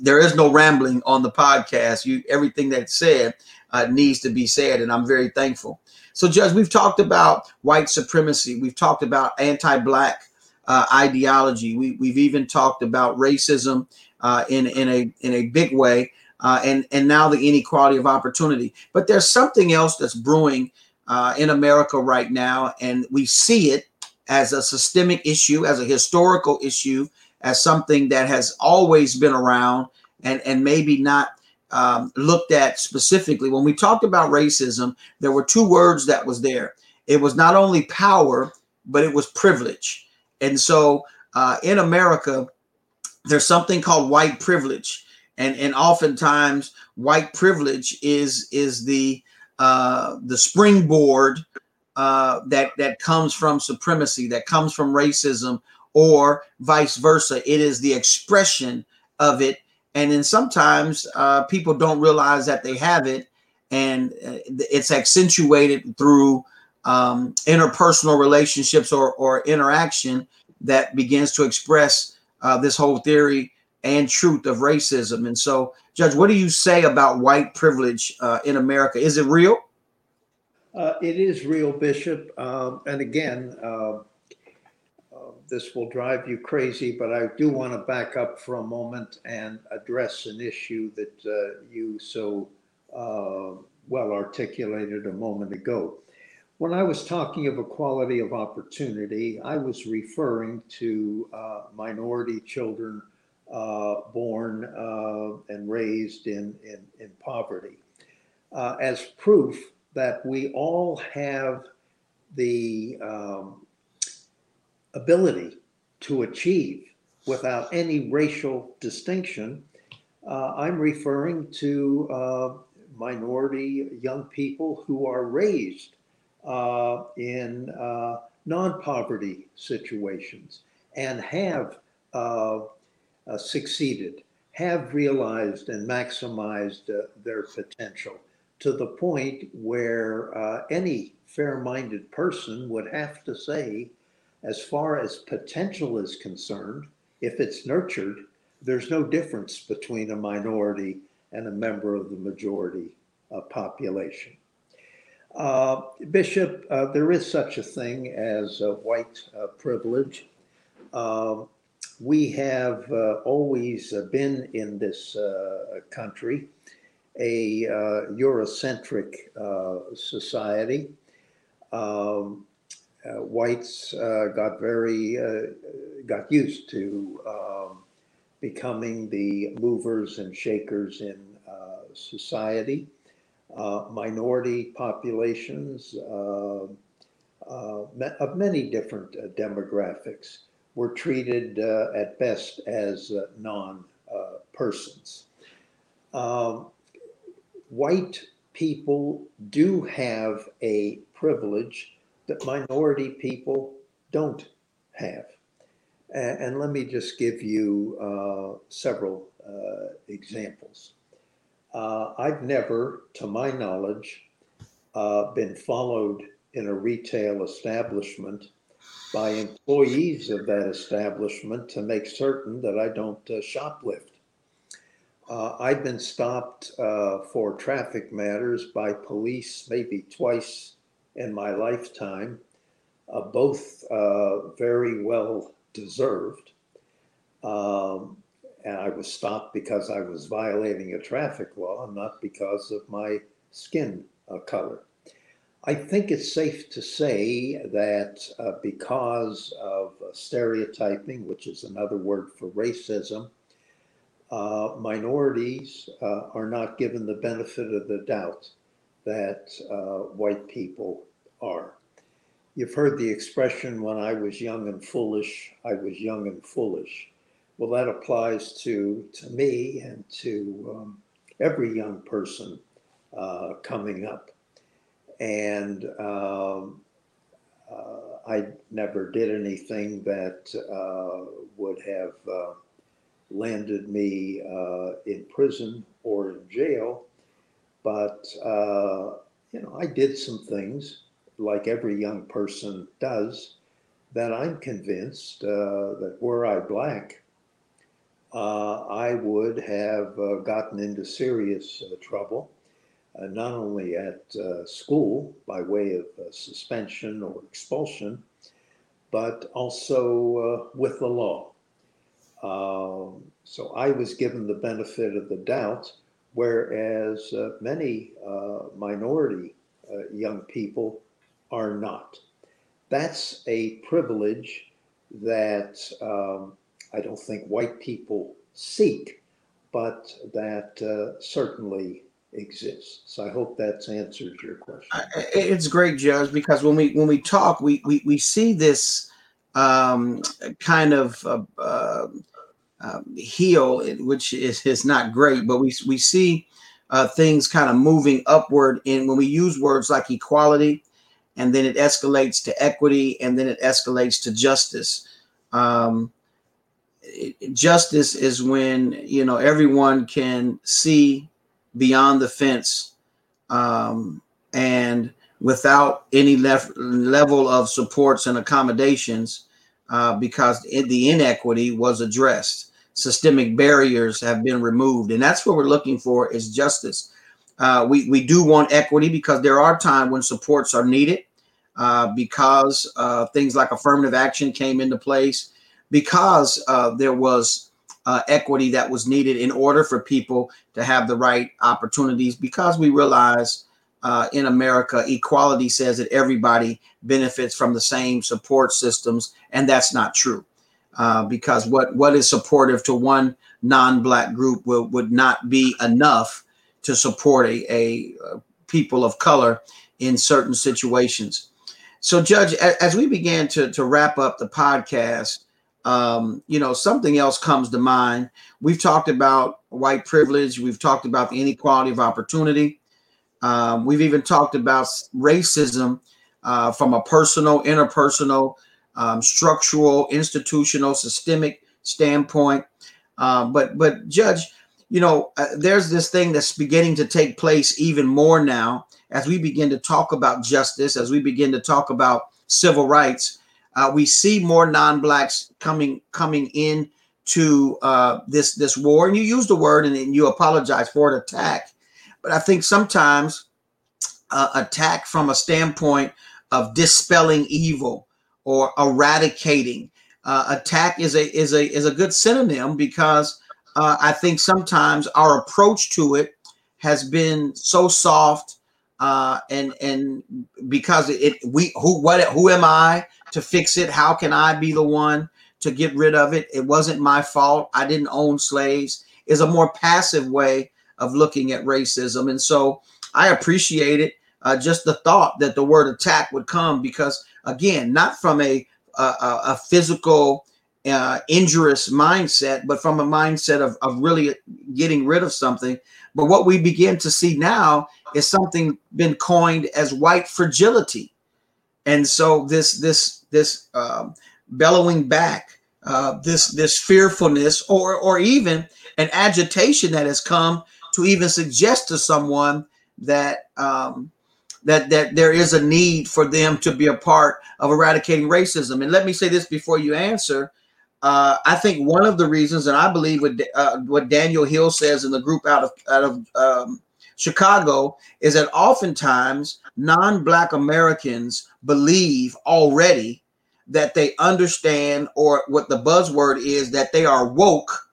there is no rambling on the podcast. You everything that's said uh, needs to be said, and I'm very thankful. So, Judge, we've talked about white supremacy. We've talked about anti-black uh, ideology. We, we've even talked about racism uh, in in a in a big way uh, and and now the inequality of opportunity. But there's something else that's brewing uh, in America right now, and we see it as a systemic issue, as a historical issue, as something that has always been around, and and maybe not. Um, looked at specifically when we talked about racism there were two words that was there it was not only power but it was privilege and so uh, in america there's something called white privilege and and oftentimes white privilege is is the uh, the springboard uh, that that comes from supremacy, that comes from racism or vice versa. It is the expression of it. And then sometimes uh, people don't realize that they have it, and uh, it's accentuated through um, interpersonal relationships or, or interaction that begins to express uh, this whole theory and truth of racism. And so, Judge, what do you say about white privilege uh, in America? Is it real? Uh, it is real, Bishop. Um, and again, uh, this will drive you crazy, but I do want to back up for a moment and address an issue that uh, you so uh, well articulated a moment ago. When I was talking of equality of opportunity, I was referring to uh, minority children born and raised in, in, in poverty. as proof that we all have the um, ability to achieve without any racial distinction. Uh, I'm referring to uh, minority young people who are raised uh, in uh, non poverty situations and have uh, uh, succeeded, have realized and maximized their potential to the point where any fair minded person would have to say, as far as potential is concerned, if it's nurtured, there's no difference between a minority and a member of the majority uh, population. Uh, Bishop, uh, there is such a thing as white uh, privilege. Um, we have uh, always been in this country a uh, Eurocentric uh, society. Um, uh, whites uh, got very uh, got used to um, becoming the movers and shakers in uh, society. minority populations of many different demographics were treated at best as non persons. Um, white people do have a privilege that minority people don't have. And, and let me just give you uh, several uh, examples. Uh, I've never, to my knowledge, uh, been followed in a retail establishment by employees of that establishment to make certain that I don't uh, shoplift. Uh, I've been stopped uh, for traffic matters by police maybe twice in my lifetime, uh, both uh, very well deserved. Um, and I was stopped because I was violating a traffic law, not because of my skin uh, color. I think it's safe to say that uh, because of stereotyping, which is another word for racism, uh, minorities uh, are not given the benefit of the doubt that uh, white people are. You've heard the expression, when I was young and foolish, I was young and foolish. Well, that applies to, to me and to um, every young person uh, coming up. And um, uh, I never did anything that uh, would have landed me uh, in prison or in jail. But, uh, you know, I did some things like every young person does that I'm convinced uh, that were I black, uh, I would have uh, gotten into serious uh, trouble. not only at school by way of suspension or expulsion, but also with the law. Um, so I was given the benefit of the doubt, whereas uh, many uh, minority uh, young people are not. That's a privilege that um, I don't think white people seek, but that uh, certainly exists. So I hope that's answered your question. It's great, Judge, because when we when we talk, we we, we see this um, kind of uh, uh, um, heel, which is, is not great, but we, we see uh, things kind of moving upward in when we use words like equality, and then it escalates to equity, and then it escalates to justice. Um, justice is when you know everyone can see beyond the fence um, and without any lef- level of supports and accommodations uh, because the inequity was addressed systemic barriers have been removed and that's what we're looking for is justice uh, we, we do want equity because there are times when supports are needed uh, because uh, things like affirmative action came into place because uh, there was uh, equity that was needed in order for people to have the right opportunities because we realize uh, in America, equality says that everybody benefits from the same support systems, and that's not true. Uh, because what, what is supportive to one non-black group will, would not be enough to support a, a, a people of color in certain situations. So, Judge, as we began to, to wrap up the podcast, um, you know, something else comes to mind. We've talked about white privilege. We've talked about the inequality of opportunity. Um, we've even talked about racism uh, from a personal, interpersonal, um, structural, institutional, systemic standpoint. Uh, but, but Judge, you know, uh, there's this thing that's beginning to take place even more now as we begin to talk about justice, as we begin to talk about civil rights uh, we see more non-blacks coming coming in to uh, this this war, and you use the word and, and you apologize for an attack. But I think sometimes uh, attack from a standpoint of dispelling evil or eradicating. Uh, attack is a is a is a good synonym because uh, I think sometimes our approach to it has been so soft uh, and and because it we who what who am I to fix it? How can I be the one to get rid of it? It wasn't my fault. I didn't own slaves. Is a more passive way of looking at racism, and so I appreciate it. Uh, just the thought that the word attack would come because again, not from a a, a physical uh, injurious mindset, but from a mindset of, of really getting rid of something. But what we begin to see now is something been coined as white fragility. And so this this this um, bellowing back, uh, this this fearfulness, or or even an agitation that has come to even suggest to someone that um, that that there is a need for them to be a part of eradicating racism. And let me say this before you answer. Uh, I think one of the reasons, and I believe what uh, what Daniel Hill says in the group out of out of um, Chicago, is that oftentimes non-black Americans believe already that they understand, or what the buzzword is, that they are woke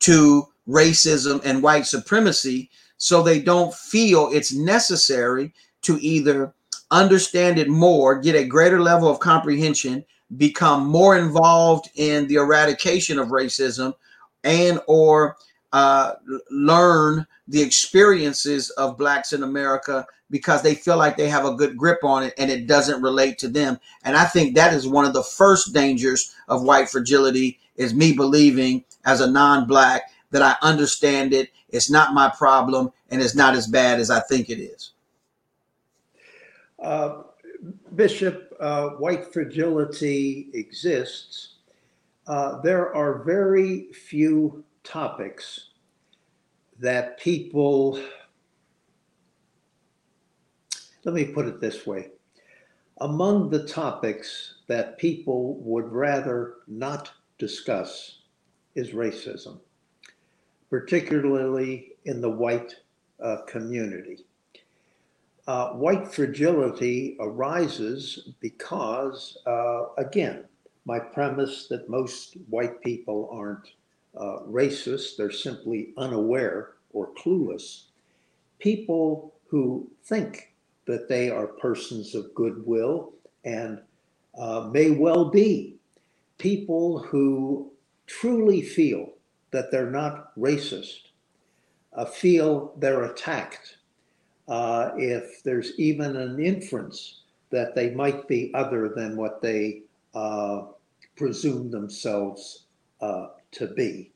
to racism and white supremacy, so they don't feel it's necessary to either understand it more, get a greater level of comprehension, become more involved in the eradication of racism and or uh, learn the experiences of blacks in america because they feel like they have a good grip on it and it doesn't relate to them. And i think that is one of the first dangers of white fragility is me believing as a non-black that i understand it it's not my problem and it's not as bad as i think it is uh, Bishop, uh, white fragility exists. Uh, there are very few topics that people, let me put it this way. Among the topics that people would rather not discuss is racism, particularly in the white uh, community. Uh, white fragility arises because, uh, again, my premise that most white people aren't uh, racist, they're simply unaware or clueless. People who think that they are persons of goodwill and uh, may well be people who truly feel that they're not racist, uh, feel they're attacked uh, if there's even an inference that they might be other than what they uh, presume themselves uh, to be.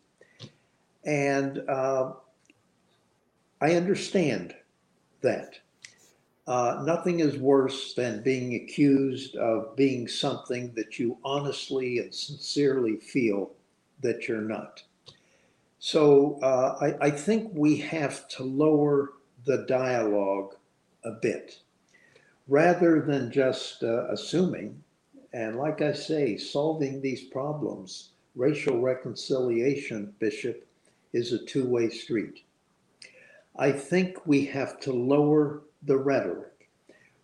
And uh, I understand that. Uh, nothing is worse than being accused of being something that you honestly and sincerely feel that you're not. So uh, I, I think we have to lower the dialogue a bit rather than just uh, assuming. And like I say, solving these problems, racial reconciliation, Bishop, is a two way street. I think we have to lower the rhetoric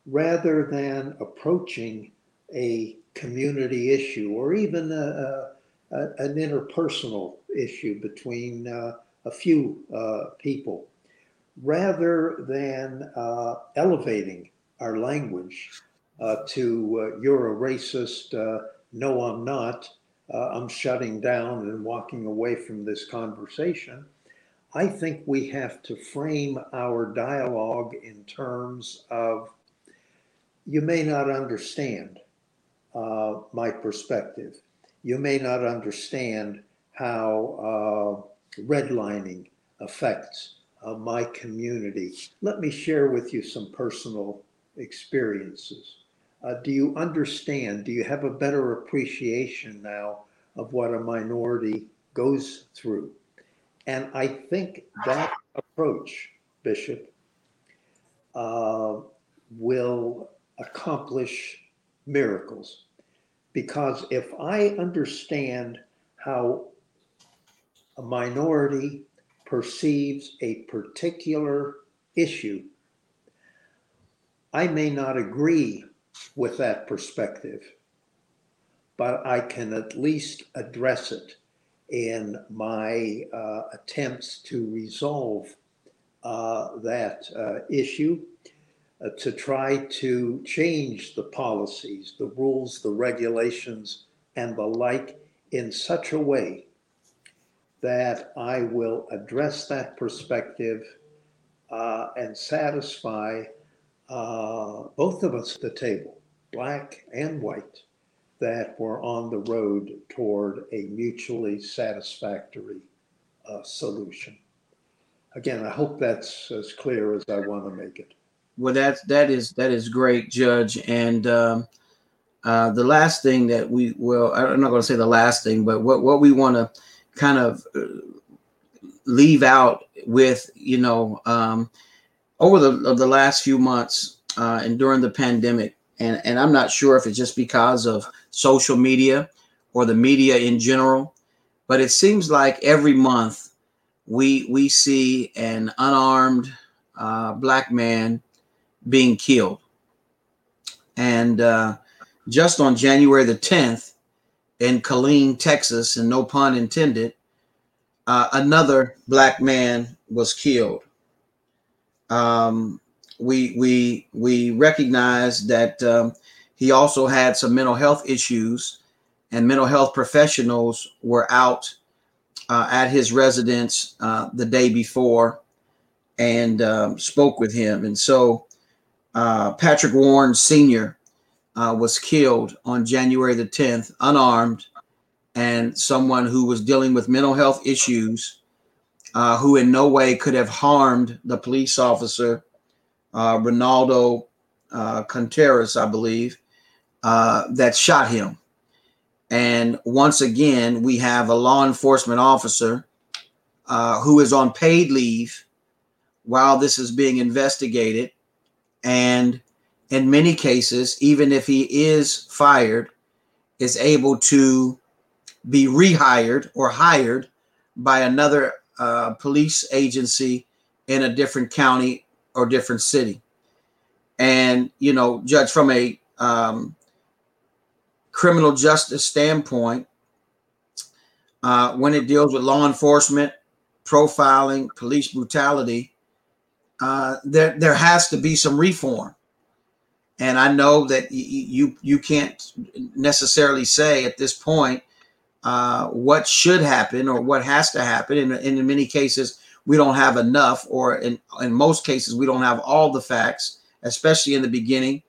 rather than approaching a community issue or even a, a, an interpersonal issue between uh, a few uh, people, rather than uh, elevating our language uh, to uh, you're a racist, uh, no, I'm not, I'm shutting down and walking away from this conversation. I think we have to frame our dialogue in terms of you may not understand uh, my perspective. You may not understand how uh, redlining affects uh, my community. Let me share with you some personal experiences. Uh, do you understand? Do you have a better appreciation now of what a minority goes through? And I think that approach, Bishop, uh, will accomplish miracles. Because if I understand how a minority perceives a particular issue, I may not agree with that perspective, but I can at least address it in my uh, attempts to resolve uh, that uh, issue, uh, to try to change the policies, the rules, the regulations, and the like in such a way that I will address that perspective uh, and satisfy uh, both of us at the table, black and white that we're on the road toward a mutually satisfactory uh, solution. Again, I hope that's as clear as I want to make it. Well, that's that is that is great, Judge. And um, uh, the last thing that we well, I'm not going to say the last thing, but what what we want to kind of uh, leave out with, you know, um, over the the last few months uh, and during the pandemic, and and I'm not sure if it's just because of social media or the media in general, but it seems like every month we we see an unarmed uh, black man being killed, and uh, just on January the 10th in Killeen, Texas, and no pun intended, uh, another black man was killed. Um, we we we recognize that um, he also had some mental health issues, and mental health professionals were out uh, at his residence uh, the day before and um, spoke with him. And so uh, Patrick Warren Sr. Uh, was killed on January the 10th, unarmed, and someone who was dealing with mental health issues, uh, who in no way could have harmed the police officer uh, Ronaldo uh, Contreras, I believe, uh, that shot him. And once again, we have a law enforcement officer uh, who is on paid leave while this is being investigated. And in many cases, even if he is fired, is able to be rehired or hired by another uh, police agency in a different county or different city. And, you know, judge from a um, criminal justice standpoint, uh, when it deals with law enforcement, profiling, police brutality, uh, there there has to be some reform. And I know that you you can't necessarily say at this point uh, what should happen or what has to happen. And, and in many cases, we don't have enough, or in, in most cases, we don't have all the facts, especially in the beginning,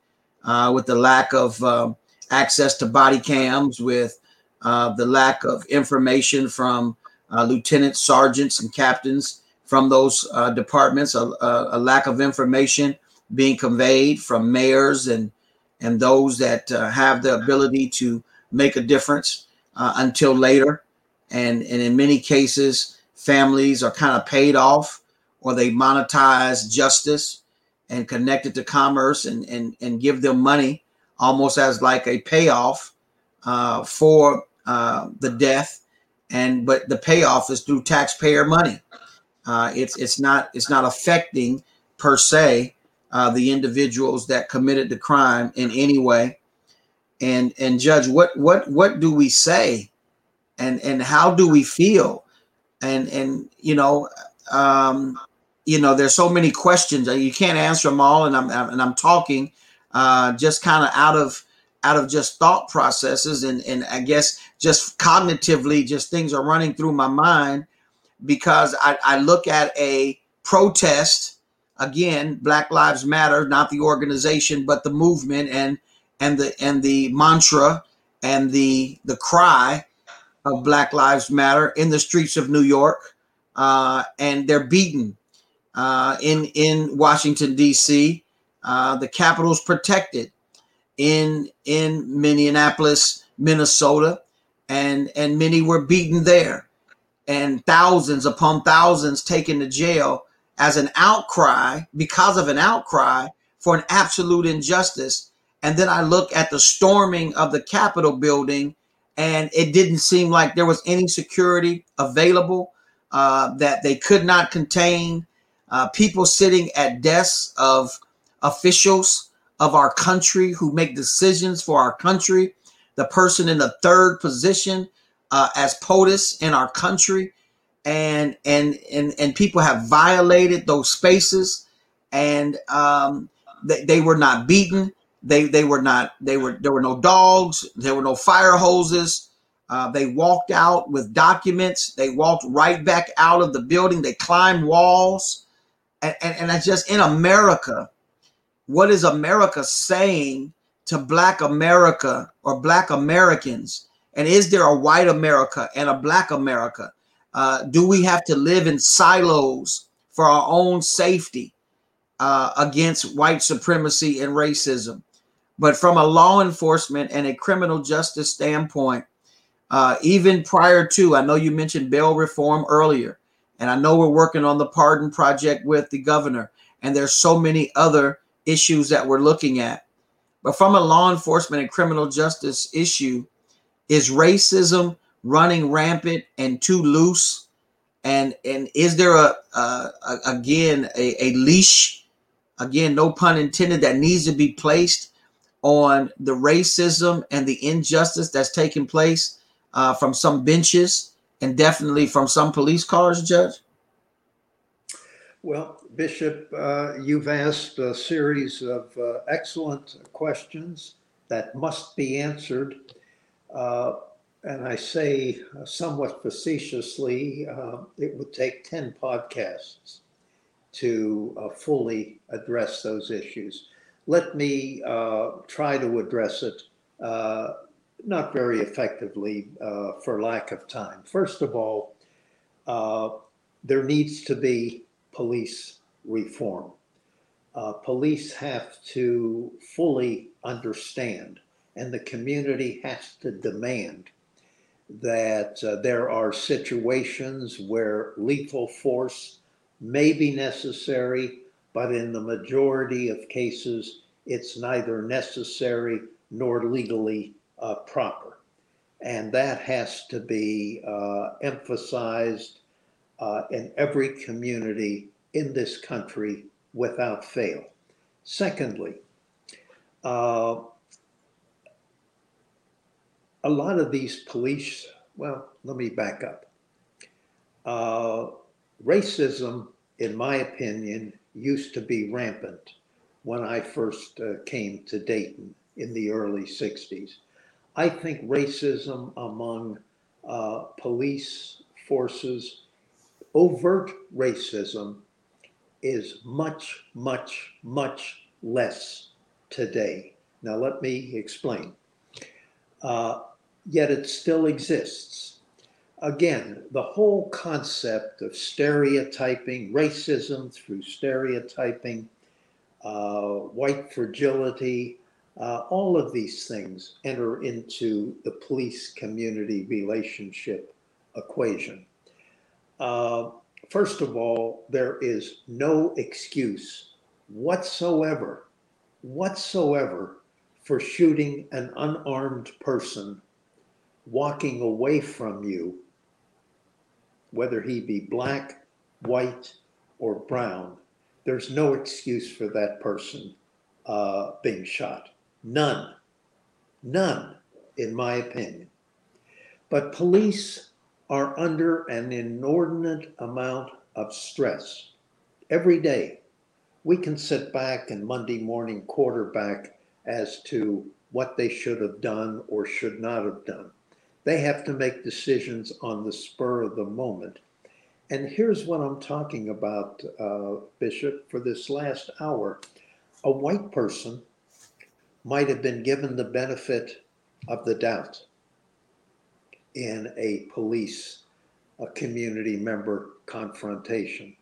uh, with the lack of um, access to body cams, with uh, the lack of information from uh, lieutenants, sergeants, and captains from those uh, departments, a, a, lack of information being conveyed from mayors and and those that uh, have the ability to make a difference uh, until later. And, and in many cases, families are kind of paid off or they monetize justice and connect it to commerce and, and, and give them money almost as like a payoff uh, for uh, the death. And but the payoff is through taxpayer money. Uh, it's it's not it's not affecting per se uh, the individuals that committed the crime in any way. And and judge, what what what do we say, and and how do we feel, and and you know, um, you know, there's so many questions. You can't answer them all, and I'm and I'm talking uh, just kind of out of out of just thought processes. And and I guess just cognitively, just things are running through my mind because I, I look at a protest again black lives matter not the organization but the movement and and the and the mantra and the the cry of black lives matter in the streets of new york uh, and they're beaten uh, in in washington d.c uh, the capitol's protected in in minneapolis minnesota and and many were beaten there and thousands upon thousands taken to jail as an outcry because of an outcry for an absolute injustice. And then I look at the storming of the Capitol building, and it didn't seem like there was any security available, uh, that they could not contain uh, people sitting at desks of officials of our country who make decisions for our country, the person in the third position uh, as POTUS in our country and and and and people have violated those spaces. And um, they, they were not beaten. They they were not they were there were no dogs. There were no fire hoses. Uh, they walked out with documents. They walked right back out of the building. They climbed walls. And, and, and that's just in america. What is america saying to black america or black americans? And is there a white america and a black america uh, do we have to live in silos for our own safety uh, against white supremacy and racism? But from a law enforcement and a criminal justice standpoint, uh, even prior to, I know you mentioned bail reform earlier, and I know we're working on the pardon project with the governor, and there's so many other issues that we're looking at. But from a law enforcement and criminal justice issue, is racism running rampant and too loose? And and is there a, a, a again a, a leash, again no pun intended, that needs to be placed on the racism and the injustice that's taking place uh, from some benches and definitely from some police cars, Judge? Well, Bishop, uh, you've asked a series of uh, excellent questions that must be answered. And I say uh, somewhat facetiously, uh, it would take 10 podcasts to uh, fully address those issues. Let me uh, try to address it, uh, not very effectively for lack of time. First of all, there needs to be police reform. police have to fully understand, and the community has to demand that uh, there are situations where lethal force may be necessary, but in the majority of cases, it's neither necessary nor legally uh, proper. And that has to be uh, emphasized uh, in every community in this country without fail. Secondly, uh, a lot of these police, well, let me back up. Uh, racism, in my opinion, used to be rampant when I first uh, came to Dayton in the early 60s. I think racism among uh, police forces, overt racism, is much, much, much less today. Now, let me explain. Uh, yet it still exists. Again, the whole concept of stereotyping, racism through stereotyping, uh, white fragility, uh, all of these things enter into the police community relationship equation. Uh, first of all, there is no excuse whatsoever, whatsoever for shooting an unarmed person walking away from you, whether he be black, white, or brown. There's no excuse for that person uh, being shot. None. None, in my opinion. But police are under an inordinate amount of stress every day. We can sit back and Monday morning quarterback as to what they should have done or should not have done. They have to make decisions on the spur of the moment. And here's what I'm talking about, uh, Bishop, for this last hour. A white person might have been given the benefit of the doubt in a police, a community member confrontation.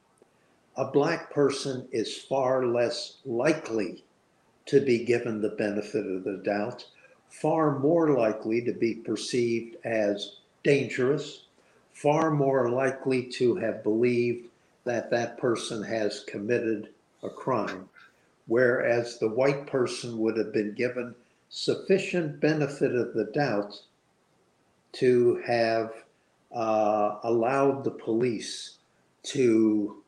A black person is far less likely to be given the benefit of the doubt, far more likely to be perceived as dangerous, far more likely to have believed that that person has committed a crime whereas the white person would have been given sufficient benefit of the doubt to have uh, allowed the police to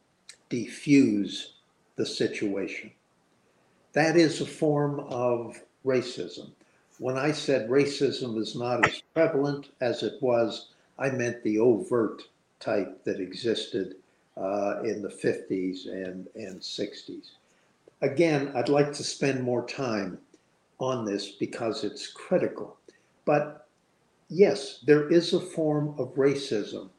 defuse the situation. That is a form of racism. When I said racism is not as prevalent as it was, I meant the overt type that existed uh, in the 50s and, and 60s again, I'd like to spend more time on this because it's critical. But yes, there is a form of racism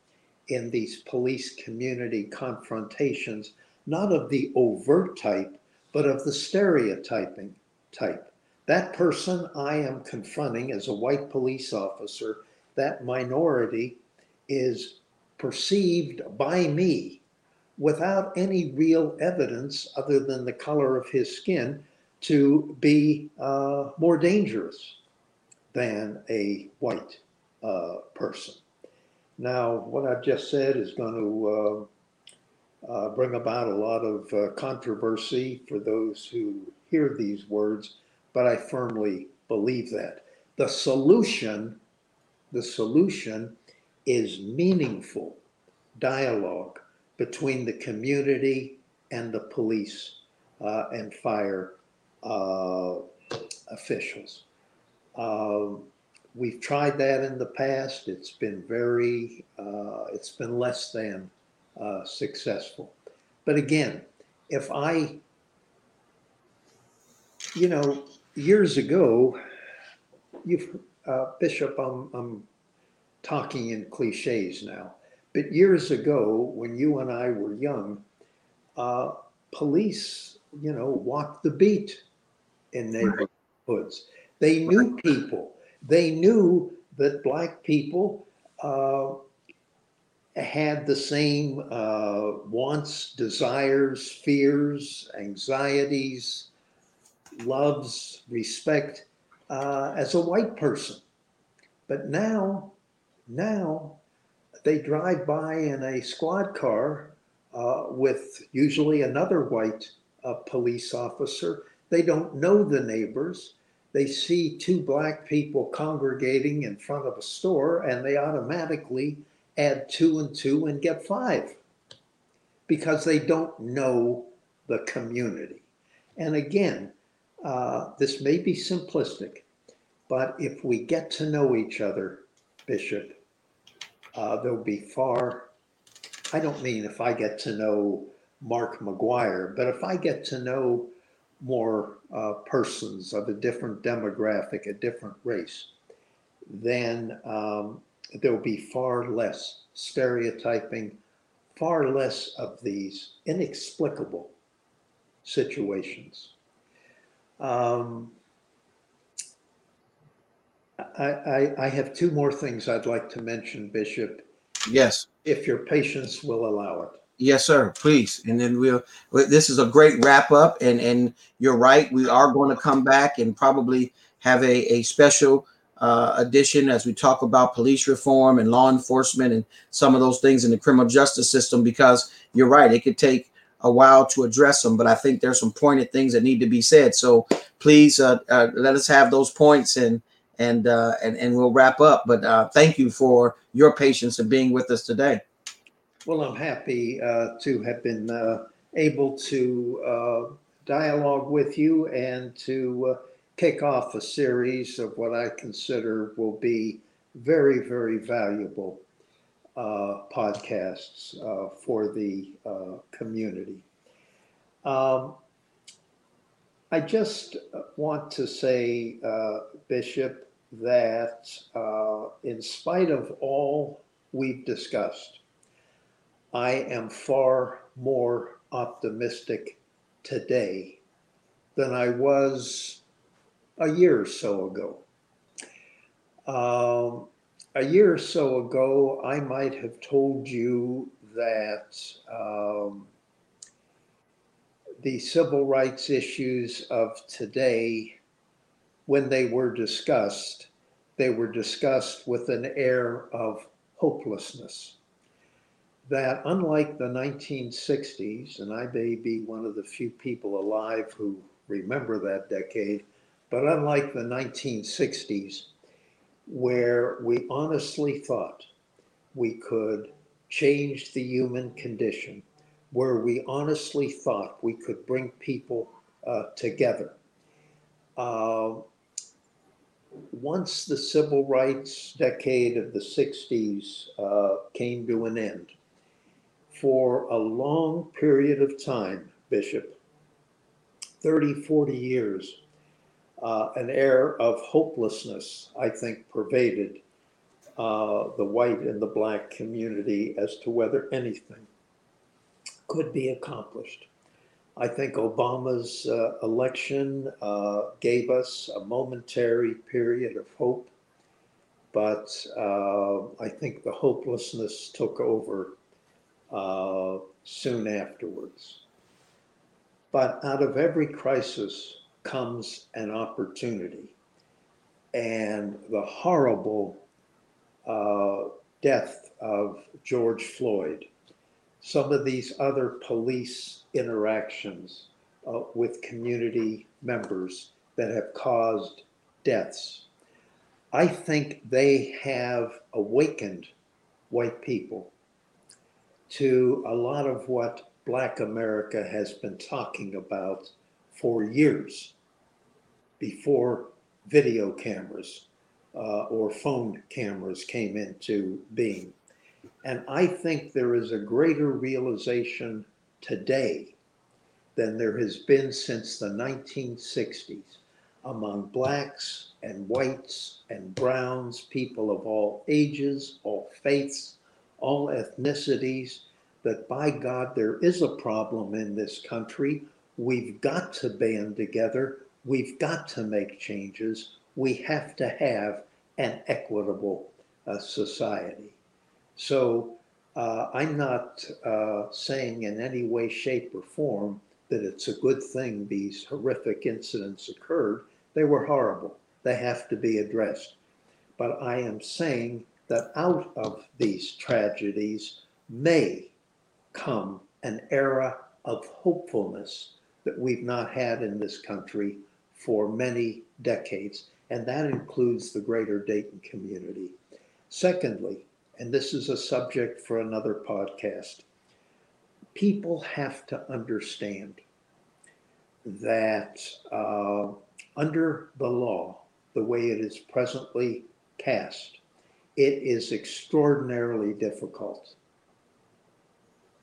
in these police community confrontations, not of the overt type, but of the stereotyping type. That person I am confronting as a white police officer, that minority is perceived by me without any real evidence other than the color of his skin to be uh, more dangerous than a white uh, person. Now, what I've just said is going to uh, uh, bring about a lot of uh, controversy for those who hear these words, but I firmly believe that. The solution, the solution is meaningful dialogue between the community and the police uh, and fire uh, officials. Um, we've tried that in the past. It's been very, uh, it's been less than uh, successful. But again, if I, you know, years ago, you've, uh, Bishop, I'm, I'm talking in cliches now but years ago, when you and I were young, uh, police, you know, walked the beat in neighborhoods. They knew people. They knew that black people uh, had the same uh, wants, desires, fears, anxieties, loves, respect uh, as a white person. But now, now they drive by in a squad car uh, with usually another white uh, police officer. They don't know the neighbors. They see two black people congregating in front of a store and they automatically add two and two and get five because they don't know the community. And again, uh, this may be simplistic, but if we get to know each other, Bishop, uh, there'll be far, I don't mean if I get to know Mark McGuire, but if I get to know more uh, persons of a different demographic, a different race, then um, there'll be far less stereotyping, far less of these inexplicable situations. Um, I, I, I have two more things I'd like to mention, Bishop, Yes. if your patience will allow it. Yes, sir. Please, and then we'll. This is a great wrap up, and and you're right. We are going to come back and probably have a a special uh, edition as we talk about police reform and law enforcement and some of those things in the criminal justice system. Because you're right, it could take a while to address them, but I think there's some pointed things that need to be said. So please uh, uh, let us have those points and and uh, and and we'll wrap up. But uh, thank you for your patience and being with us today. Well, I'm happy uh, to have been uh, able to dialogue with you and to kick off a series of what I consider will be very, very valuable uh, podcasts uh, for the uh, community. Um, I just want to say, uh, Bishop, that uh, in spite of all we've discussed, I am far more optimistic today than I was a year or so ago. Um, a year or so ago, I might have told you that um, the civil rights issues of today, when they were discussed, they were discussed with an air of hopelessness. That unlike the 1960s, and I may be one of the few people alive who remember that decade, but unlike the 1960s, where we honestly thought we could change the human condition, where we honestly thought we could bring people uh, together. Uh, once the civil rights decade of the 60s uh, came to an end, for a long period of time, Bishop, 30, 40 years, uh, an air of hopelessness, I think, pervaded uh, the white and the black community as to whether anything could be accomplished. I think Obama's uh, election uh, gave us a momentary period of hope, but uh, I think the hopelessness took over uh, soon afterwards. But out of every crisis comes an opportunity. And the horrible uh, death of George Floyd, some of these other police interactions uh, with community members that have caused deaths, I think they have awakened white people to a lot of what Black America has been talking about for years before video cameras uh, or phone cameras came into being. And I think there is a greater realization today than there has been since the 1960s among blacks and whites and browns, people of all ages, all faiths, all ethnicities, that by God, there is a problem in this country. We've got to band together. We've got to make changes. We have to have an equitable uh, society. So uh, I'm not uh, saying in any way, shape, or form that it's a good thing these horrific incidents occurred. They were horrible. They have to be addressed. But I am saying that out of these tragedies may come an era of hopefulness that we've not had in this country for many decades, and that includes the greater Dayton community. Secondly, and this is a subject for another podcast, people have to understand that uh, under the law, the way it is presently cast, it is extraordinarily difficult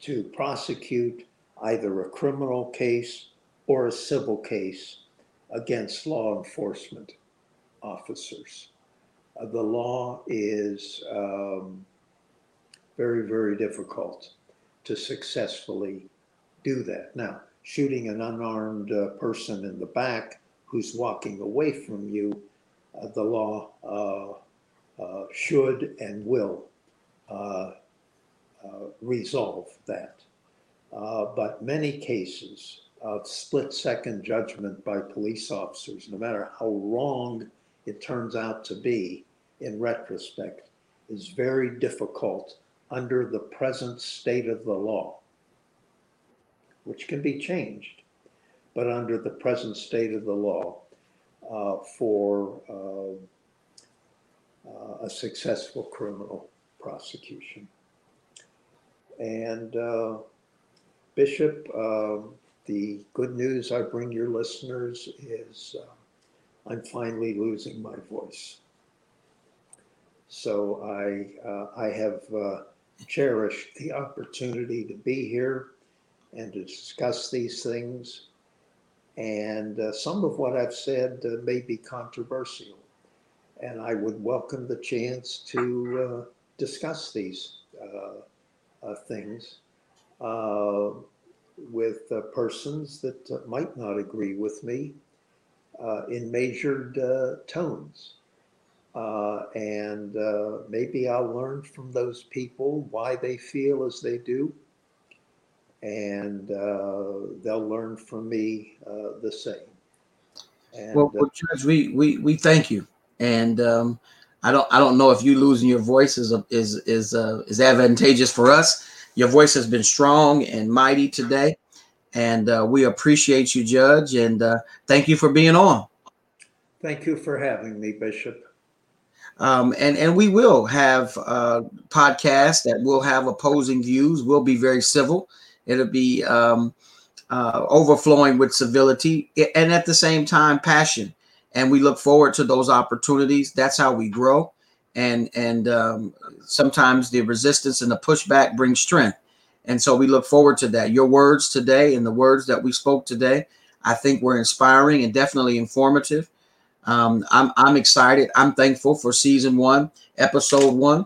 to prosecute either a criminal case or a civil case against law enforcement officers. Uh, the law is um, very, very difficult to successfully do that. Now, shooting an unarmed uh, person in the back who's walking away from you, uh, the law uh, uh, should and will uh, resolve that. but many cases of split second judgment by police officers, no matter how wrong it turns out to be in retrospect, is very difficult under the present state of the law, which can be changed, but under the present state of the law uh, for uh, uh, a successful criminal prosecution. And uh, Bishop, uh, the good news I bring your listeners is uh, I'm finally losing my voice. So I, uh, I have uh, cherished the opportunity to be here and to discuss these things. And uh, some of what I've said uh, may be controversial. And I would welcome the chance to uh, discuss these things with persons that might not agree with me in measured tones. Uh, and uh, maybe I'll learn from those people why they feel as they do. And uh, they'll learn from me uh, the same. And, well, uh, well, Judge, we, we, we thank you. And um, I don't I don't know if you losing your voice is is is uh, is advantageous for us. Your voice has been strong and mighty today, and we appreciate you, Judge. And thank you for being on. Thank you for having me, Bishop. Um, and and we will have uh, podcasts that will have opposing views. We'll be very civil. It'll be um, uh, overflowing with civility and at the same time passion. And we look forward to those opportunities. That's how we grow. And and um, sometimes the resistance and the pushback brings strength. And so we look forward to that. Your words today and the words that we spoke today, I think were inspiring and definitely informative. Um, I'm I'm excited. I'm thankful for season one, episode one,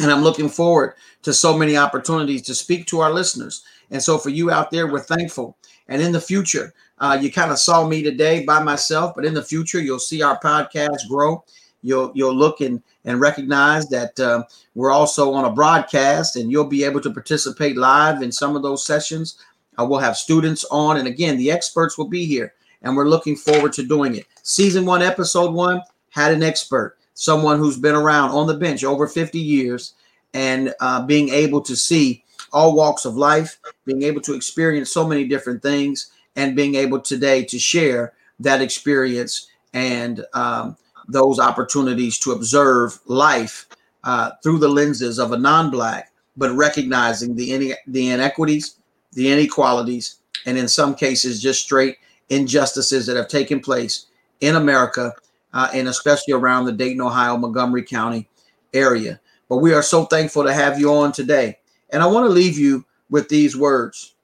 and I'm looking forward to so many opportunities to speak to our listeners. And so for you out there, we're thankful. And in the future, uh, you kind of saw me today by myself, but in the future, you'll see our podcast grow. You'll you'll look and and recognize that uh, we're also on a broadcast, and you'll be able to participate live in some of those sessions. Uh, we'll have students on, and again, the experts will be here and we're looking forward to doing it. Season one, episode one had an expert, someone who's been around on the bench over 50 years, and uh, being able to see all walks of life, being able to experience so many different things, and being able today to share that experience and um, those opportunities to observe life uh, through the lenses of a non-black, but recognizing the in- the inequities, the inequalities, and in some cases just straight injustices that have taken place in America, uh, and especially around the Dayton, Ohio, Montgomery County area. But we are so thankful to have you on today. And I want to leave you with these words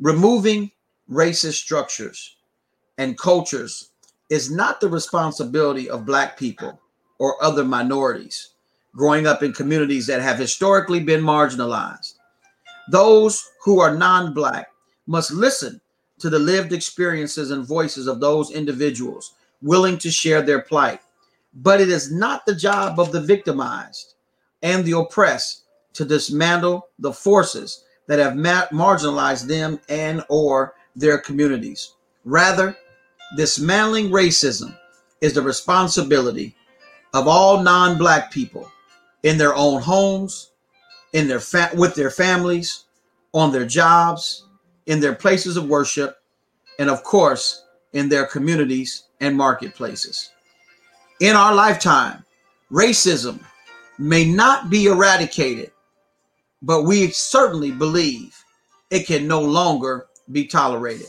Removing racist structures and cultures is not the responsibility of Black people or other minorities growing up in communities that have historically been marginalized. Those who are non Black must listen to the lived experiences and voices of those individuals willing to share their plight. But it is not the job of the victimized and the oppressed to dismantle the forces that have ma- marginalized them and or their communities. Rather, dismantling racism is the responsibility of all non-black people in their own homes, in their fa- with their families, on their jobs, in their places of worship, and of course, in their communities and marketplaces. In our lifetime, racism may not be eradicated, but we certainly believe it can no longer be tolerated.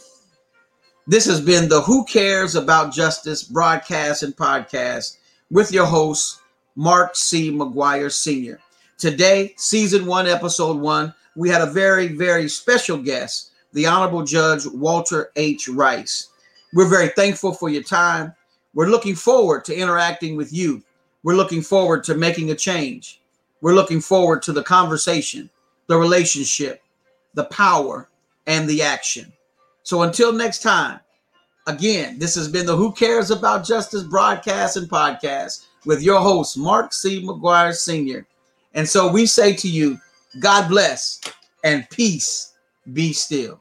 This has been the Who Cares About Justice broadcast and podcast with your host, Mark C. McGuire Sr. Today, season one, episode one, we had a very, very special guest, the Honorable Judge Walter H. Rice. We're very thankful for your time. We're looking forward to interacting with you. We're looking forward to making a change. We're looking forward to the conversation, the relationship, the power, and the action. So until next time, again, this has been the Who Cares About Justice broadcast and podcast with your host, Mark C. McGuire Sr. And so we say to you, God bless and peace be still.